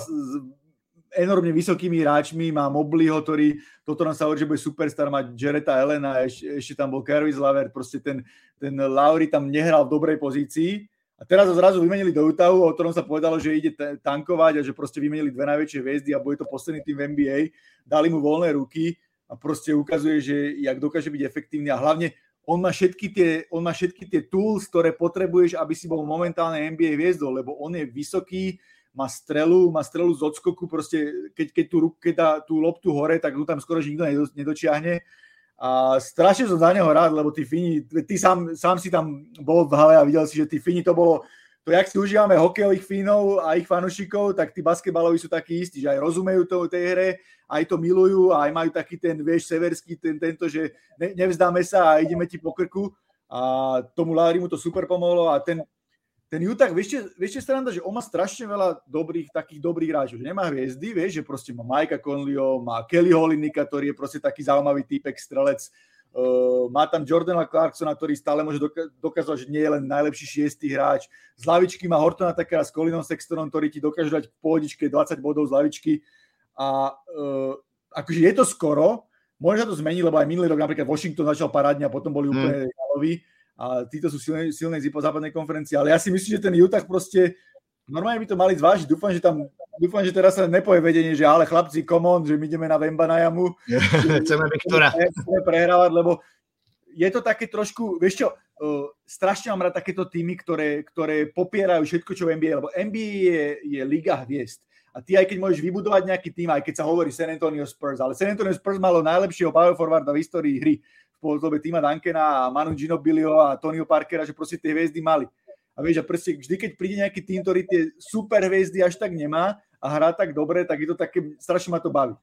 enormne vysokými hráčmi, má Mobleyho, ktorý, toto nám sa hovorí, že bude superstar, má Jareta Elena, ešte, ešte tam bol Kervis Laver, proste ten, ten Lauri tam nehral v dobrej pozícii. A teraz ho zrazu vymenili do Utahu, o ktorom sa povedalo, že ide tankovať a že proste vymenili dve najväčšie hviezdy a bude to posledný tým v NBA. Dali mu voľné ruky a proste ukazuje, že jak dokáže byť efektívny a hlavne on má všetky tie, on má všetky tie tools, ktoré potrebuješ, aby si bol momentálne NBA hviezdou, lebo on je vysoký, má strelu, má strelu z odskoku, proste keď, keď, tú, keď dá tú loptu hore, tak tu tam skoro nikto nedočiahne. A strašne som za neho rád, lebo tí Fini, ty sám, sám si tam bol v hale a videl si, že tí Fini to bolo, to, jak si užívame hokejových Fínov a ich fanúšikov, tak tí basketbaloví sú takí istí, že aj rozumejú to, tej hre, aj to milujú aj majú taký ten, vieš, severský, ten, tento, že ne, nevzdáme sa a ideme ti po krku. A tomu mu to super pomohlo a ten, ten Utah, vieš, vieš stranda, že on má strašne veľa dobrých, takých dobrých hráčov, že nemá hviezdy, vieš, že proste má Majka Conleyho, má Kelly Holinika, ktorý je proste taký zaujímavý týpek, strelec, Uh, má tam Jordana Clarksona, ktorý stále môže doka- dokázať, že nie je len najlepší šiestý hráč. Z lavičky má Hortona takého s Colinom Sextonom, ktorý ti dokáže dať v pohodičke 20 bodov z lavičky. A uh, akože je to skoro, možno to zmení, lebo aj minulý rok napríklad Washington začal parádne a potom boli hmm. úplne hmm. A títo sú silné, silné z západnej konferencie, ale ja si myslím, že ten Utah proste normálne by to mali zvážiť. Dúfam, že tam dúfam, že teraz sa nepoje vedenie, že ale chlapci, come on, že my ideme na Vemba na jamu. *laughs* Chceme Viktora. Chceme prehrávať, lebo je to také trošku, vieš čo, uh, strašne mám rád takéto týmy, ktoré, ktoré popierajú všetko, čo v NBA, lebo NBA je, je liga hviezd. A ty aj keď môžeš vybudovať nejaký tým, aj keď sa hovorí San Antonio Spurs, ale San Antonio Spurs malo najlepšieho power forwarda v histórii hry podobe týma Duncana a Manu Ginobilio a Tonio Parkera, že proste tie hviezdy mali. A vieš, a proste vždy, keď príde nejaký tým, ktorý tie super hviezdy až tak nemá, a hrá tak dobre, tak je to také, strašně ma to baví.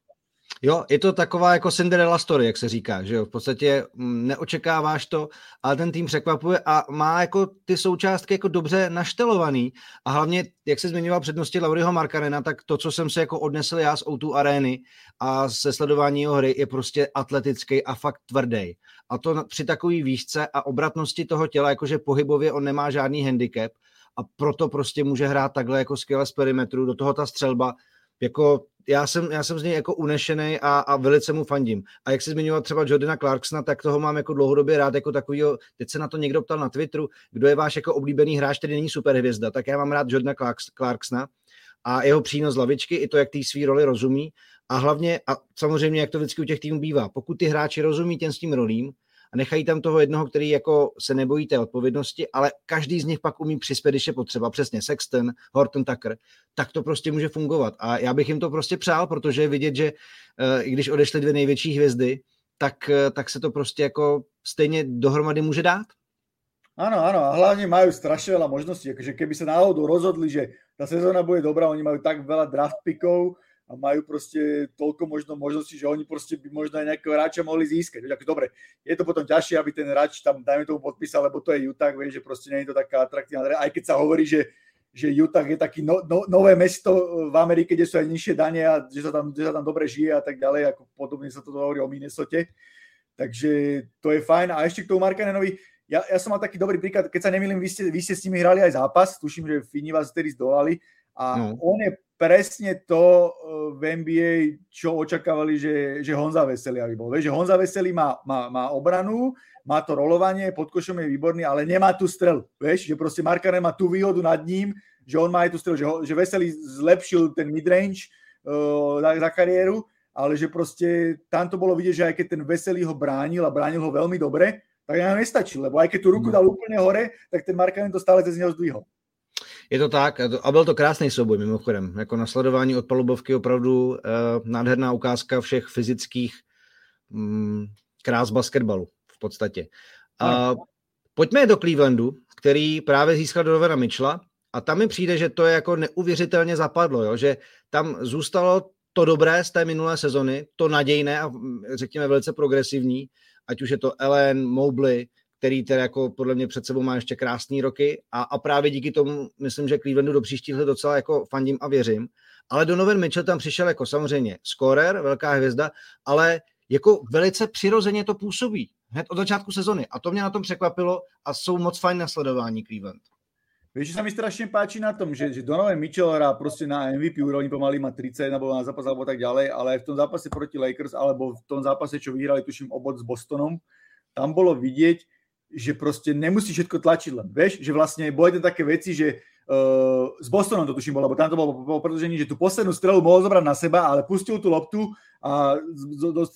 Jo, je to taková jako Cinderella story, jak se říká, že jo, v podstatě mm, neočekáváš to, ale ten tým překvapuje a má jako ty součástky jako dobře naštelovaný a hlavně, jak se zmiňoval přednosti Lauriho Markarena, tak to, co jsem se jako odnesl já z O2 arény a se sledování jeho hry je prostě atletický a fakt tvrdý. A to při takové výšce a obratnosti toho těla, jakože pohybově on nemá žádný handicap, a proto prostě může hrát takhle jako skvěle z perimetru, do toho ta střelba, jako já jsem, já jsem z něj jako unešený a, a velice mu fandím. A jak se zmiňoval třeba Jordana Clarksona, tak toho mám jako dlouhodobě rád jako takovýho, teď se na to někdo ptal na Twitteru, kdo je váš jako oblíbený hráč, který není superhvězda, tak já mám rád Jordana Clarks, Clarksona a jeho přínos z lavičky, i to, jak té svý roli rozumí a hlavně, a samozřejmě, jak to vždycky u těch týmů bývá, pokud ty hráči rozumí těm tím rolím, nechají tam toho jednoho, který jako se nebojí té odpovědnosti, ale každý z nich pak umí přispět, když je potřeba. Přesně Sexton, Horton Tucker, tak to prostě může fungovat. A já bych jim to prostě přál, protože vidět, že uh, i když odešly dvě největší hvězdy, tak, uh, tak se to prostě jako stejně dohromady může dát. Áno, áno, a hlavne majú strašne veľa možností. Akože keby sa náhodou rozhodli, že tá sezóna bude dobrá, oni majú tak veľa draft pickov, a majú proste toľko možno možností, že oni proste by možno aj nejakého hráča mohli získať. Ako, dobre, je to potom ťažšie, aby ten hráč tam, dajme tomu, podpísal, lebo to je Utah, vieš, že proste nie je to taká atraktívna. Aj keď sa hovorí, že, že Utah je taký no, no, nové mesto v Amerike, kde sú aj nižšie dane a že sa, tam, že sa tam dobre žije a tak ďalej, ako podobne sa to hovorí o Minnesota. Takže to je fajn. A ešte k tomu Markanenovi, ja, ja som mal taký dobrý príklad, keď sa nemýlim, vy ste, vy ste s nimi hrali aj zápas, tuším, že Fini vás vtedy zdolali a no. on je presne to eh, v NBA, čo očakávali, že, že Honza Veselý aby bol. Že Honza Veselý má, má, má obranu, má to rolovanie, pod košom je výborný, ale nemá tú strel. Vieš, že proste Markanen má tú výhodu nad ním, že on má aj tú strel, že, ho, že Veselý zlepšil ten midrange uh, za, za kariéru, ale že proste tam to bolo vidieť, že aj keď ten Veselý ho bránil a bránil ho veľmi dobre, tak nám nestačí, lebo aj keď tú ruku no. dal úplne hore, tak ten Markanen to stále cez neho zdvihol. Je to tak a byl to krásný souboj mimochodem. Jako na sledování od palubovky opravdu uh, nádherná ukázka všech fyzických um, krás basketbalu v podstatě. Uh, pojďme do Clevelandu, který právě získal Donovena Mitchella a tam mi přijde, že to je jako neuvěřitelně zapadlo, jo? že tam zůstalo to dobré z té minulé sezony, to nadějné a řekněme velice progresivní ať už je to Ellen, Mobley, který teda jako podle mě před sebou má ještě krásné roky a, a právě díky tomu myslím, že Clevelandu do příštích let docela jako fandím a věřím. Ale Donovan Mitchell tam přišel jako samozřejmě scorer, velká hvězda, ale jako velice přirozeně to působí hned od začátku sezony a to mě na tom překvapilo a jsou moc fajn na sledování Cleveland. Vieš, čo sa mi strašne páči na tom, že, že Donovan Mitchell hrá proste na MVP úrovni, pomaly má 30 alebo na zápas alebo tak ďalej, ale v tom zápase proti Lakers alebo v tom zápase, čo vyhrali, tuším, obod s Bostonom, tam bolo vidieť, že proste nemusí všetko tlačiť len. Vieš, že vlastne boli tam také veci, že uh, s Bostonom to tuším bolo, lebo tam to bolo po predlžení, že tú poslednú strelu mohol zobrať na seba, ale pustil tú loptu a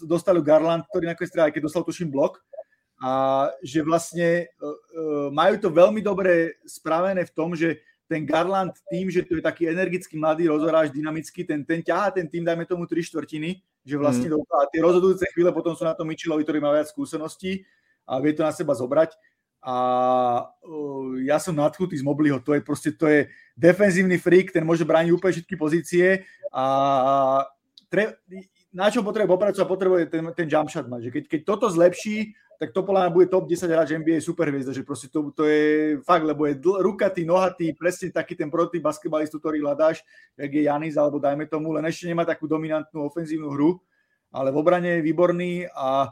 dostali Garland, ktorý nakoniec aj keď dostal tuším blok, a že vlastne uh, majú to veľmi dobre spravené v tom, že ten Garland tým, že to je taký energický mladý rozoráž, dynamický, ten, ten ťahá ten tým, dajme tomu tri štvrtiny, že vlastne mm. a tie rozhodujúce chvíle potom sú na tom Michelovi, ktorý má viac skúseností a vie to na seba zobrať. A uh, ja som nadchutý z Mobliho, to je proste, to je defenzívny freak, ten môže brániť úplne všetky pozície a tre, na čo potrebuje popracovať, potrebuje ten, ten jump shot mať, že keď, keď toto zlepší, tak to podľa mňa bude top 10 hráč NBA super hviezda, že proste to, to je fakt, lebo je dl- rukatý, nohatý, presne taký ten prototyp basketbalistu, ktorý hľadáš, jak je Janis, alebo dajme tomu, len ešte nemá takú dominantnú ofenzívnu hru, ale v obrane je výborný a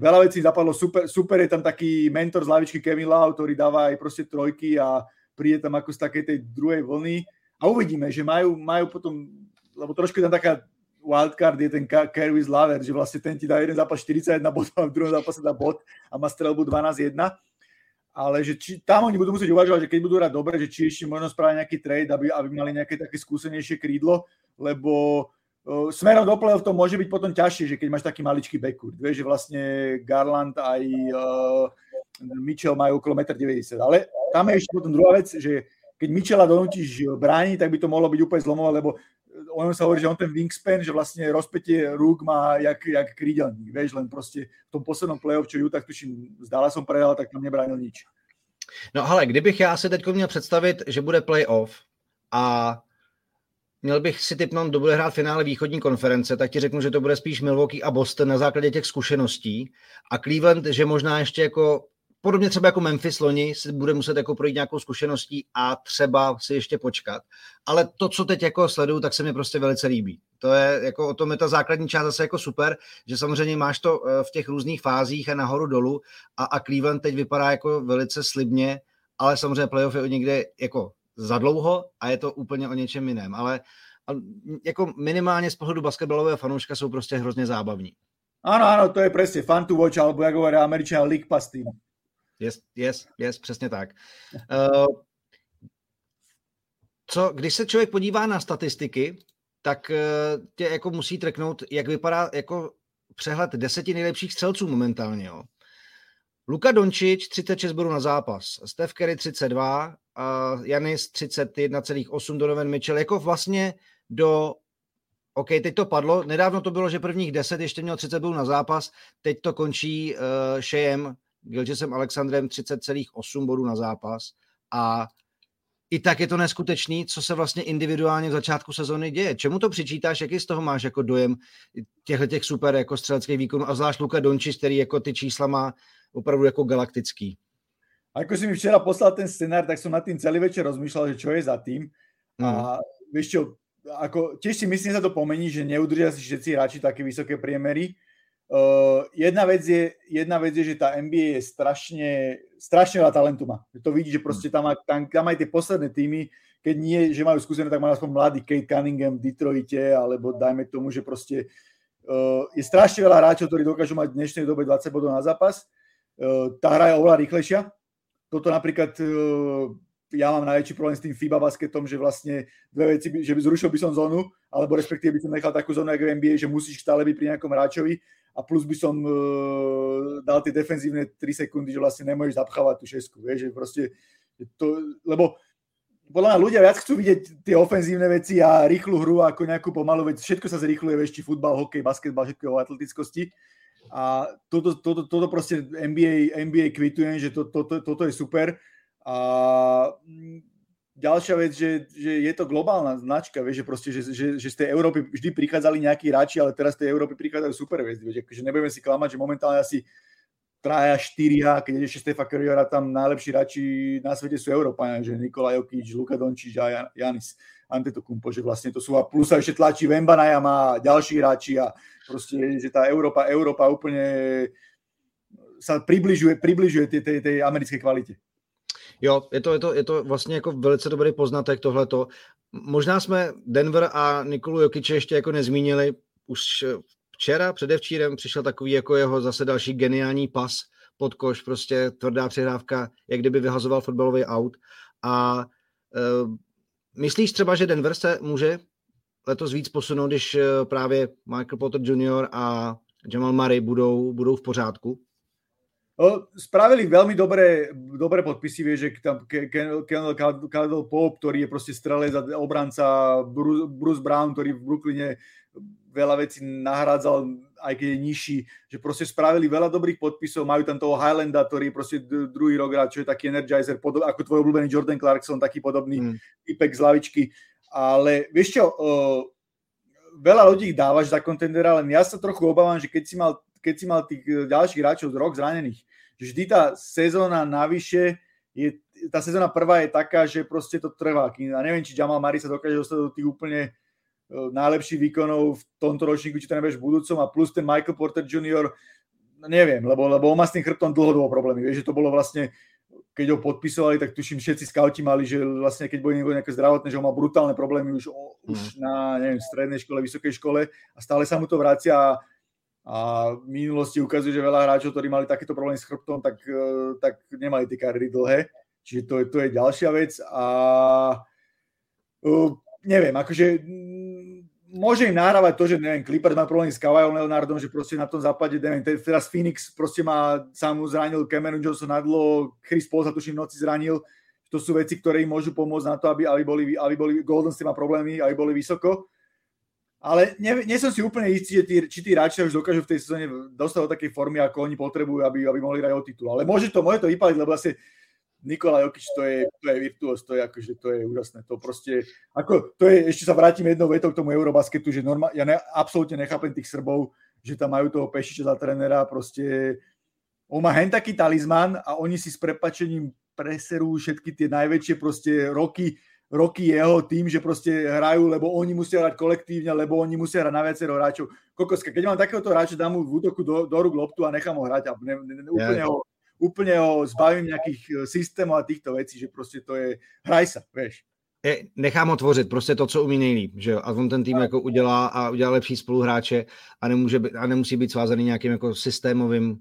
veľa vecí zapadlo super, super je tam taký mentor z lavičky Kevin Lau, ktorý dáva aj proste trojky a príde tam ako z takej tej druhej vlny a uvidíme, že majú, majú potom, lebo trošku je tam taká wildcard je ten Kervis Laver, že vlastne ten ti dá jeden zápas 41 bodov a v druhom zápase dá bod a má strelbu 12-1. Ale že či, tam oni budú musieť uvažovať, že keď budú hrať dobre, že či ešte možno spraviť nejaký trade, aby, aby mali nejaké také skúsenejšie krídlo, lebo smerom do play to môže byť potom ťažšie, že keď máš taký maličký backcourt. Vieš, že vlastne Garland aj uh, Mitchell majú okolo 1,90 m. Ale tam je ešte potom druhá vec, že keď Michela donútiš brániť, tak by to mohlo byť úplne zlomové, lebo o ňom sa hovorí, že on ten wingspan, že vlastne rozpetie rúk má jak, jak krídelník, vieš, len proste v tom poslednom playoff, čo Utah tuším, zdála som prehral, tak tam nebránil nič. No ale kdybych já si teď měl představit, že bude playoff a měl bych si typnout, kdo bude hrát finále východní konference, tak ti řeknu, že to bude spíš Milwaukee a Boston na základě těch zkušeností a Cleveland, že možná ještě jako podobně třeba jako Memphis loni si bude muset jako projít nějakou zkušeností a třeba si ještě počkat. Ale to, co teď jako sleduju, tak se mi prostě velice líbí. To je jako o tom je ta základní část zase jako super, že samozřejmě máš to eh, v těch různých fázích a nahoru dolů a, a Cleveland teď vypadá jako velice slibně, ale samozřejmě playoff je někde jako za dlouho a je to úplně o něčem jiném. Ale jako minimálně z pohledu basketbalového fanouška jsou prostě hrozně zábavní. Áno, áno, to je presne fan to watch, alebo ako hovoria Američania, League Pass tým. Yes, yes, yes, přesně tak. Uh, *laughs* co, když se člověk podívá na statistiky, tak uh, tě jako musí treknout, jak vypadá jako přehled deseti nejlepších střelců momentálně. Jo. Luka Dončič 36 bodů na zápas, Steph Curry 32, uh, Janis 31,8, Donovan Mitchell, jako vlastně do OK, teď to padlo. Nedávno to bylo, že prvních 10 ještě měl 30 bodů na zápas, teď to končí uh, Shejem Gilgesem Alexandrem 30,8 bodů na zápas a i tak je to neskutečný, co se vlastně individuálně v začátku sezóny děje. Čemu to přičítáš, jaký z toho máš jako dojem těchto těch super jako střeleckých výkonů a zvlášť Luka Dončič, který jako ty čísla má opravdu jako galaktický. Ako si mi včera poslal ten scenár, tak som nad tým celý večer rozmýšľal, že čo je za tým. A mhm. vieš čo, ako, tiež si myslím, sa to pomení, že neudržia si všetci hráči také vysoké priemery, Uh, jedna, vec je, jedna vec je, že tá NBA je strašne, strašne veľa talentu má. To vidí, že proste tam, tam, tam aj tie posledné týmy, keď nie, že majú skúsené, tak majú aspoň mladý Kate Cunningham v Detroite, alebo dajme tomu, že proste uh, je strašne veľa hráčov, ktorí dokážu mať v dnešnej dobe 20 bodov na zápas. Uh, tá hra je oveľa rýchlejšia. Toto napríklad uh, ja mám najväčší problém s tým FIBA basketom, že vlastne dve veci, že by zrušil by som zónu, alebo respektíve by som nechal takú zónu, ako v NBA, že musíš stále byť pri nejakom hráčovi a plus by som uh, dal tie defenzívne 3 sekundy, že vlastne nemôžeš zapchávať tú šesku, vieš, že proste to, lebo podľa mňa ľudia viac chcú vidieť tie ofenzívne veci a rýchlu hru ako nejakú pomalú vec. Všetko sa zrýchluje, vieš, či futbal, hokej, basketbal, všetko o atletickosti. A toto, toto, toto proste NBA, NBA kvitujem, že to, to, to, toto je super. A ďalšia vec, že, že je to globálna značka, vieš, že, proste, že, že, že z tej Európy vždy prichádzali nejakí hráči, ale teraz z tej Európy prichádzajú super hviezdy, vieš, že nebudeme si klamať, že momentálne asi traja, štyria, keď ešte Stefa Curryera, tam najlepší hráči na svete sú Európania, že Nikola Jokic, Luka Dončič a Janis Antetokounmpo, že vlastne to sú a plus sa ešte tlačí Vembanaja má ďalší hráči a proste, že tá Európa, Európa úplne sa približuje, približuje tej, tej, tej americkej kvalite. Jo, je to, je, to, je to vlastně jako velice dobrý poznatek tohleto. Možná jsme Denver a Nikolu Jokiče ještě jako nezmínili. Už včera, předevčírem přišel takový jako jeho zase další geniální pas pod koš, prostě tvrdá přihrávka, jak kdyby vyhazoval fotbalový aut. A e, myslíš třeba, že Denver se může letos víc posunout, když e, právě Michael Potter Jr. a Jamal Murray budou, budou v pořádku? Spravili veľmi dobré, dobré podpisy, vieš, že tam Kendall Caldwell Pope, ktorý je proste strelec a obranca, Bruce Brown, ktorý v Brooklyne veľa vecí nahrádzal, aj keď je nižší, že proste spravili veľa dobrých podpisov, majú tam toho Highlanda, ktorý je proste druhý rok čo je taký energizer, podob, ako tvoj obľúbený Jordan Clarkson, taký podobný mm. typek z lavičky. Ale vieš čo, uh, veľa ľudí ich dávaš za kontendera, len ja sa trochu obávam, že keď si mal keď si mal tých e, ďalších hráčov z rok zranených, že vždy tá sezóna navyše je, tá sezóna prvá je taká, že proste to trvá. A neviem, či Jamal Murray sa dokáže dostať do tých úplne najlepších výkonov v tomto ročníku, či to nebudeš v budúcom a plus ten Michael Porter Jr. neviem, lebo, lebo on má s tým chrbtom dlhodobo problémy. Vieš, že to bolo vlastne keď ho podpisovali, tak tuším, všetci scouti mali, že vlastne keď boli nejaké zdravotné, že on mal brutálne problémy už, mm. už na neviem, strednej škole, vysokej škole a stále sa mu to vracia a a v minulosti ukazuje, že veľa hráčov, ktorí mali takéto problémy s chrbtom, tak, e, tak nemali tie kariéry dlhé. Čiže to je, to je ďalšia vec. A uh, neviem, akože môže im nahrávať to, že neviem, Clippers má problém s Kawajom Leonardom, že proste na tom západe, neviem, teraz Phoenix proste má, sám zranil Cameron Johnson na dlho, Chris Paul sa tuším noci zranil. To sú veci, ktoré im môžu pomôcť na to, aby, aby, boli, aby boli Golden State má problémy, aby boli vysoko. Ale nie, nie som si úplne istý, že tí, či tí hráči už dokážu v tej sezóne dostať do takej formy, ako oni potrebujú, aby, aby mohli hrať o titul. Ale môže to, môže to vypaliť, lebo asi Nikola Jokic to je, to je virtuos, to je, akože, to je úžasné. To proste, ako, to je, ešte sa vrátim jednou vetou k tomu Eurobasketu, že norma, ja ne, absolútne nechápem tých Srbov, že tam majú toho Pešiča za trénera, proste on má hen taký talizman a oni si s prepačením preserú všetky tie najväčšie proste roky roky jeho tým, že proste hrajú, lebo oni musia hrať kolektívne, lebo oni musia hrať na viacero hráčov. Kokoska, keď mám takéhoto hráča, dám mu v útoku do, do rúk loptu a nechám ho hrať a ne, ne, ne, úplne, ho, úplne ho zbavím nejakých e, systémov a týchto vecí, že proste to je, hraj sa, vieš. Je, nechám ho tvořit, prostě to, co umí nejlíp, že jo? A on ten tým jako udělá a udělá lepší spoluhráče a, nemůže být, a nemusí být svázaný nějakým jako systémovým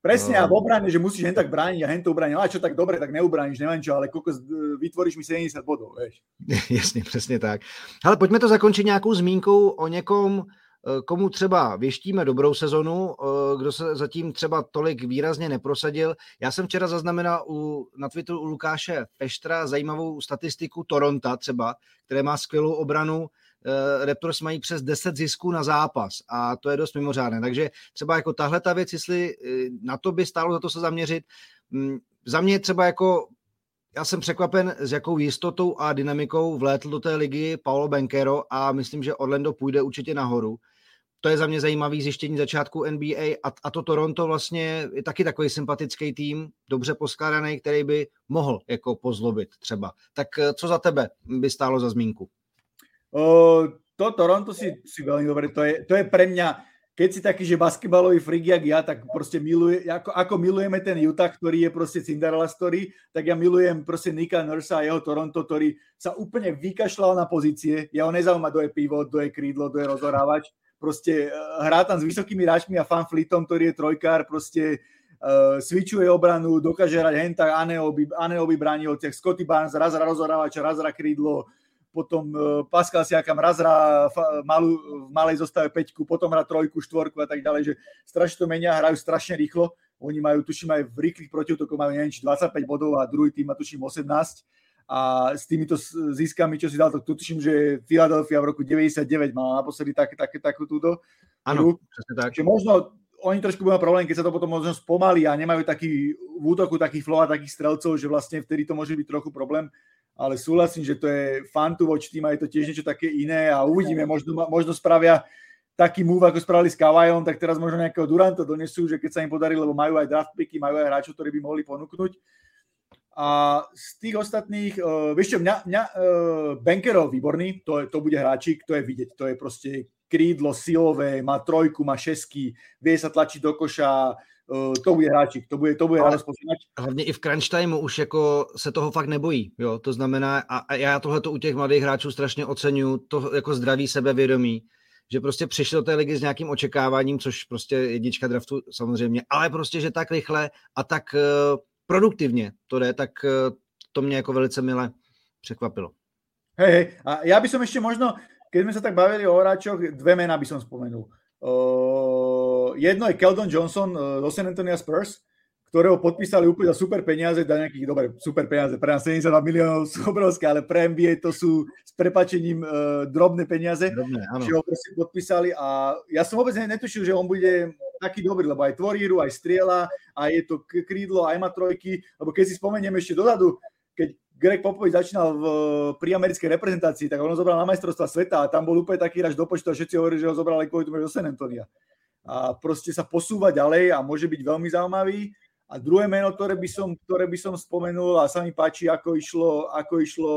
Presne, a v obrane, že musíš hen tak brániť a hen to ubrániť. A čo tak dobre, tak neubrániš, neviem čo, ale koľko vytvoríš mi 70 bodov, vieš. *laughs* Jasně, přesně tak. Ale pojďme to zakončit nějakou zmínkou o někom, eh, komu třeba věštíme dobrou sezonu, eh, kdo se zatím třeba tolik výrazně neprosadil. Já jsem včera zaznamenal u, na Twitteru u Lukáše Peštra zajímavou statistiku Toronta třeba, které má skvělou obranu, uh, Raptors mají přes 10 zisků na zápas a to je dost mimořádné. Takže třeba jako tahle ta věc, jestli na to by stálo za to se zaměřit, um, za mě třeba jako já jsem překvapen, s jakou jistotou a dynamikou vlétl do té ligy Paulo Benkero a myslím, že Orlando půjde určitě nahoru. To je za mě zajímavý zjištění začátku NBA a, a to Toronto vlastně je taky takový sympatický tým, dobře poskládaný, který by mohl jako pozlobit třeba. Tak eh, co za tebe by stálo za zmínku? to Toronto si, si veľmi dobre, to je, to je pre mňa, keď si taký, že basketbalový jak ja, tak proste miluje, ako, ako milujeme ten Utah, ktorý je proste Cinderella story, tak ja milujem proste Nika Nursa a jeho Toronto, ktorý sa úplne vykašľal na pozície. Ja ho nezaujíma, do je pivo, do je krídlo, do je rozhorávač. Proste uh, hrá tam s vysokými ráčmi a fanflitom, ktorý je trojkár, proste uh, switchuje obranu, dokáže hrať henta, Aneo by, Aneo by bránil, Scotty Barnes, raz rozhorávač, raz krídlo, potom e, Pascal Siakam raz hrá malú, v malej zostave peťku, potom hrá trojku, štvorku a tak ďalej, že strašne to menia, hrajú strašne rýchlo. Oni majú, tuším, aj v rýchlych protiútokoch majú neviem, či 25 bodov a druhý tým má tuším 18 a s týmito získami, čo si dal, to tuším, že Philadelphia v roku 99 mala naposledy tak, tak, takú túto. Áno, tak. Že možno oni trošku budú problém, keď sa to potom možno spomalí a nemajú taký v útoku takých flow a takých strelcov, že vlastne vtedy to môže byť trochu problém ale súhlasím, že to je fun to watch tým a je to tiež niečo také iné a uvidíme, možno, možno spravia taký move, ako spravili s Kavajom, tak teraz možno nejakého Duranta donesú, že keď sa im podarí, lebo majú aj draft picky, majú aj hráčov, ktorí by mohli ponúknuť. A z tých ostatných, uh, vieš čo, mňa, mňa uh, Bankerov výborný, to, je, to bude hráčik, to je vidieť, to je proste krídlo silové, má trojku, má šesky, vie sa tlačiť do koša, uh, to bude hráčik, to bude, to bude Ale Hlavně i v crunch timeu už jako se toho fakt nebojí, jo, to znamená, a, a já tohle u těch mladých hráčů strašně oceňuju, to jako zdraví sebevědomí, že prostě přišli do té ligy s nějakým očekáváním, což prostě jednička draftu samozřejmě, ale prostě, že tak rychle a tak uh, produktivně to jde, tak to mě jako velice milé překvapilo. Hej, hej, a ja by som ešte možno, keď sme sa tak bavili o hráčoch, dve mená by som spomenul. Uh, jedno je Keldon Johnson uh, do San Antonio Spurs, ktorého podpísali úplne za super peniaze, da nejakých, dobre, super peniaze, pre nás 72 miliónov sú obrovské, ale pre NBA to sú s prepačením uh, drobné peniaze, drobné, že ho proste podpísali a ja som vôbec netušil, že on bude taký dobrý, lebo aj tvoríru, aj striela, aj je to krídlo, aj má trojky, lebo keď si spomeniem ešte dozadu, keď Greg Popovič začínal v, pri americkej reprezentácii, tak on ho zobral na majstrovstva sveta a tam bol úplne taký raž do počtu a všetci hovorili, že ho zobrali kvôli tomu, do San Antonia. A proste sa posúva ďalej a môže byť veľmi zaujímavý. A druhé meno, ktoré by som, ktoré by som spomenul a sa mi páči, ako išlo, ako išlo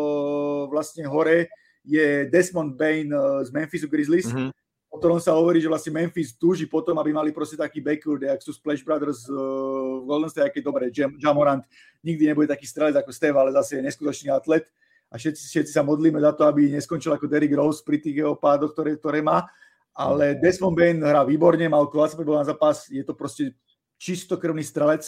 vlastne hore, je Desmond Bain eh, z Memphisu Grizzlies. Mm-hmm. O ktorom sa hovorí, že vlastne Memphis túži potom, aby mali proste taký backcourt, jak sú Splash Brothers uh, v Golden State, aké dobre, Jam, Jamorant nikdy nebude taký strelec ako Steve, ale zase je neskutočný atlet a všetci, všetci sa modlíme za to, aby neskončil ako Derrick Rose pri tých jeho pádoch, ktoré, ktoré má. Ale Desmond Bain hrá výborne, mal 25 na zápas, je to proste čistokrvný strelec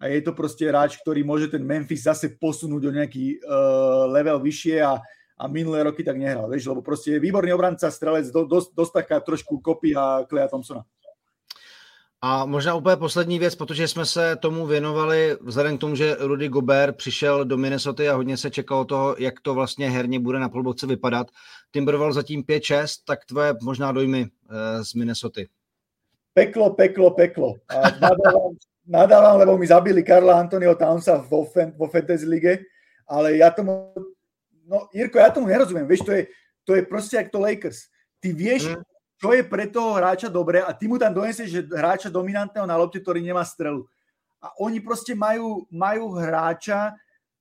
a je to proste hráč, ktorý môže ten Memphis zase posunúť o nejaký uh, level vyššie a, a minulé roky tak nehral, vieš, lebo proste je výborný obranca, strelec, do, dosť, dosť taká trošku kopia Kleja Thompsona. A možná úplně poslední věc, protože jsme se tomu věnovali vzhledem k tomu, že Rudy Gobert přišel do Minnesota a hodně se čekalo toho, jak to vlastně herně bude na polbovce vypadat. Timberwolves zatím 5-6, tak tvoje možná dojmy z Minnesota peklo, peklo, peklo. A nadávam, nadávam, lebo mi zabili Karla Antonio Townsa vo, vo Fantasy Lige, ale ja tomu, no Jirko, ja tomu nerozumiem, vieš, to je, to je proste ako to Lakers. Ty vieš, mm. čo je pre toho hráča dobré a ty mu tam doneseš hráča dominantného na lopte, ktorý nemá strelu. A oni proste majú, majú hráča,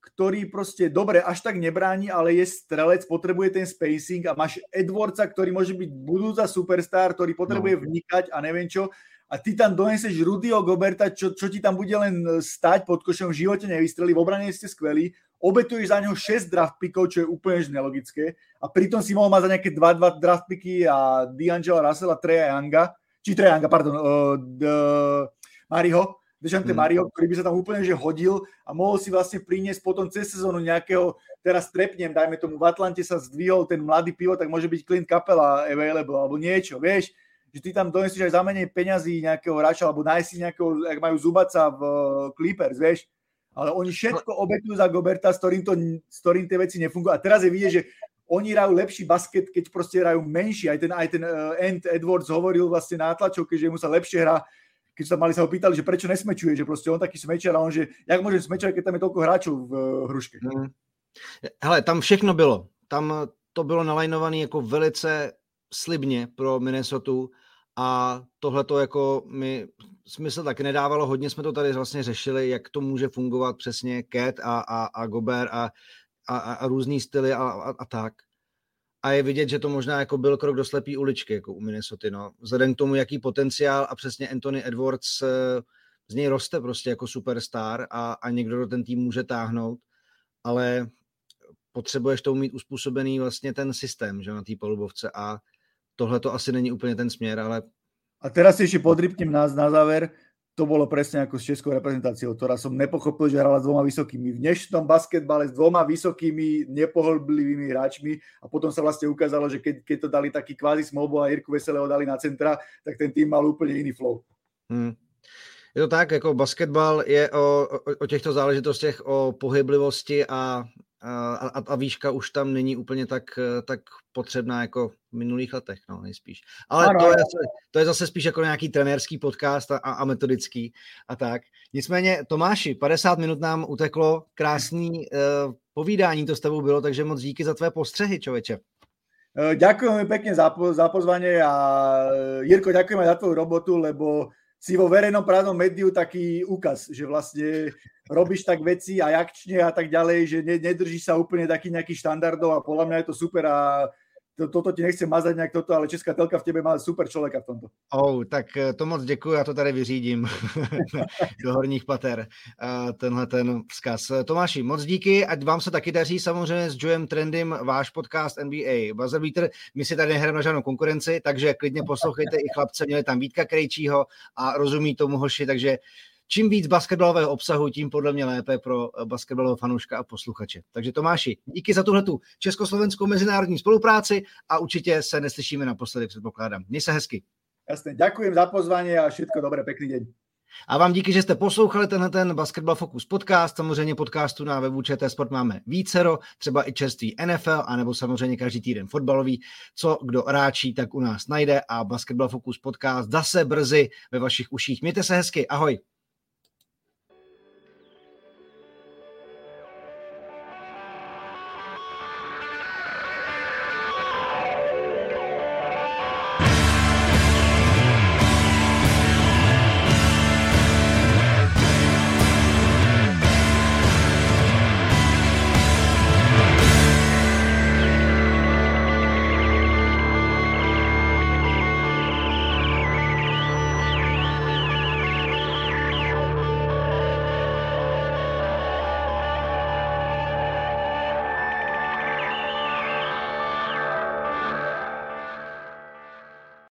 ktorý proste dobre až tak nebráni, ale je strelec, potrebuje ten spacing a máš Edwardsa, ktorý môže byť budúca superstar, ktorý potrebuje no. vnikať a neviem čo. A ty tam doneseš Rudyho Goberta, čo, čo ti tam bude len e, stať pod košom, v živote nevystreli, v obrane ste skvelí, obetuješ za neho 6 draft pickov, čo je úplne nelogické. A pritom si mohol mať za nejaké 2-2 draft picky a D'Angelo Russella, Treja Younga, či Treja Younga, pardon, uh, Mariho, Dejante hmm. Mario, ktorý by sa tam úplne že hodil a mohol si vlastne priniesť potom cez sezónu nejakého, teraz trepnem, dajme tomu, v Atlante sa zdvihol ten mladý pivo, tak môže byť Clint Capela available, alebo niečo, vieš, že ty tam donesieš aj za menej peňazí nejakého hráča, alebo nájsť si nejakého, ak majú Zubaca v uh, Clippers, vieš, ale oni všetko obetujú za Goberta, s ktorým, to, s ktorým tie veci nefungujú. A teraz je vidieť, že oni hrajú lepší basket, keď proste hrajú menší. Aj ten, aj ten uh, Ant Edwards hovoril vlastne na tlačovke, že mu sa lepšie hrá keď sa mali sa ho pýtali, že prečo nesmečuje, že proste on taký smečer a on, že jak môže smečať, keď tam je toľko hráčov v eh, hruške. Hmm. Hele, tam všechno bylo. Tam to bylo nalajnované jako velice slibně pro Minnesota a tohle to jako mi smysl tak nedávalo. Hodně jsme to tady vlastně řešili, jak to může fungovat přesně Cat a, a, a Gobert a, a, a různý styly a, a, a tak a je vidět, že to možná jako byl krok do slepý uličky jako u Minnesota. No. Vzhledem k tomu, jaký potenciál a přesně Anthony Edwards eh, z něj roste prostě jako superstar a, a někdo do ten tým může táhnout, ale potřebuješ tomu mít uspůsobený vlastně ten systém že na té polubovce a tohle to asi není úplně ten směr, ale a teraz si ešte podrypnem nás na záver to bolo presne ako s českou reprezentáciou, ktorá som nepochopil, že hrala s dvoma vysokými. V dnešnom basketbale s dvoma vysokými, nepohlblivými hráčmi a potom sa vlastne ukázalo, že keď, keď to dali taký kvázi smolbo a Jirku Veselého dali na centra, tak ten tým mal úplne iný flow. Hmm. Je to tak, jako basketbal je o, o, o těchto záležitostech, o pohyblivosti a a, a výška už tam není úplně tak, tak potřebná jako v minulých letech, no nejspíš. Ale ano, to, je, to je zase spíš jako nějaký trenérský podcast a, a metodický a tak. Nicméně Tomáši, 50 minut nám uteklo, krásný uh, povídání to s tebou bylo, takže moc díky za tvé postřehy, čověče. Ďakujem pekne za, za pozvanie a Jirko, ďakujem aj za tvoju robotu, lebo si vo verejnom právnom médiu taký úkaz, že vlastne robíš tak veci aj akčne a tak ďalej, že nedržíš sa úplne taký nejaký štandardov a podľa mňa je to super a to, toto ti nechcem mazať nejak toto, ale Česká telka v tebe má super člověka v tomto. Oh, tak eh, to moc děkuji, já to tady vyřídím *laughs* do horních pater, uh, tenhle ten vzkaz. Tomáši, moc díky, ať vám se taky daří samozřejmě s Joem Trendym, váš podcast NBA Buzzer Beater. My si tady nehrajeme na žádnou konkurenci, takže klidně poslouchejte i chlapce, měli tam Vítka Krejčího a rozumí tomu hoši, takže čím víc basketbalového obsahu, tím podle mě lépe pro eh, basketbalového fanouška a posluchače. Takže Tomáši, díky za tuhletu československou mezinárodní spolupráci a určitě se neslyšíme naposledy, předpokládám. Měj se hezky. Jasne, ďakujem za pozvanie a všetko dobré, pekný deň. A vám díky, že jste poslouchali tenhle ten Basketball Focus podcast. Samozřejmě podcastu na webu ČT Sport máme vícero, třeba i čerstvý NFL, anebo samozřejmě každý týden fotbalový. Co kdo ráčí, tak u nás najde a Basketball Focus podcast zase brzy ve vašich uších. Mějte se hezky, ahoj.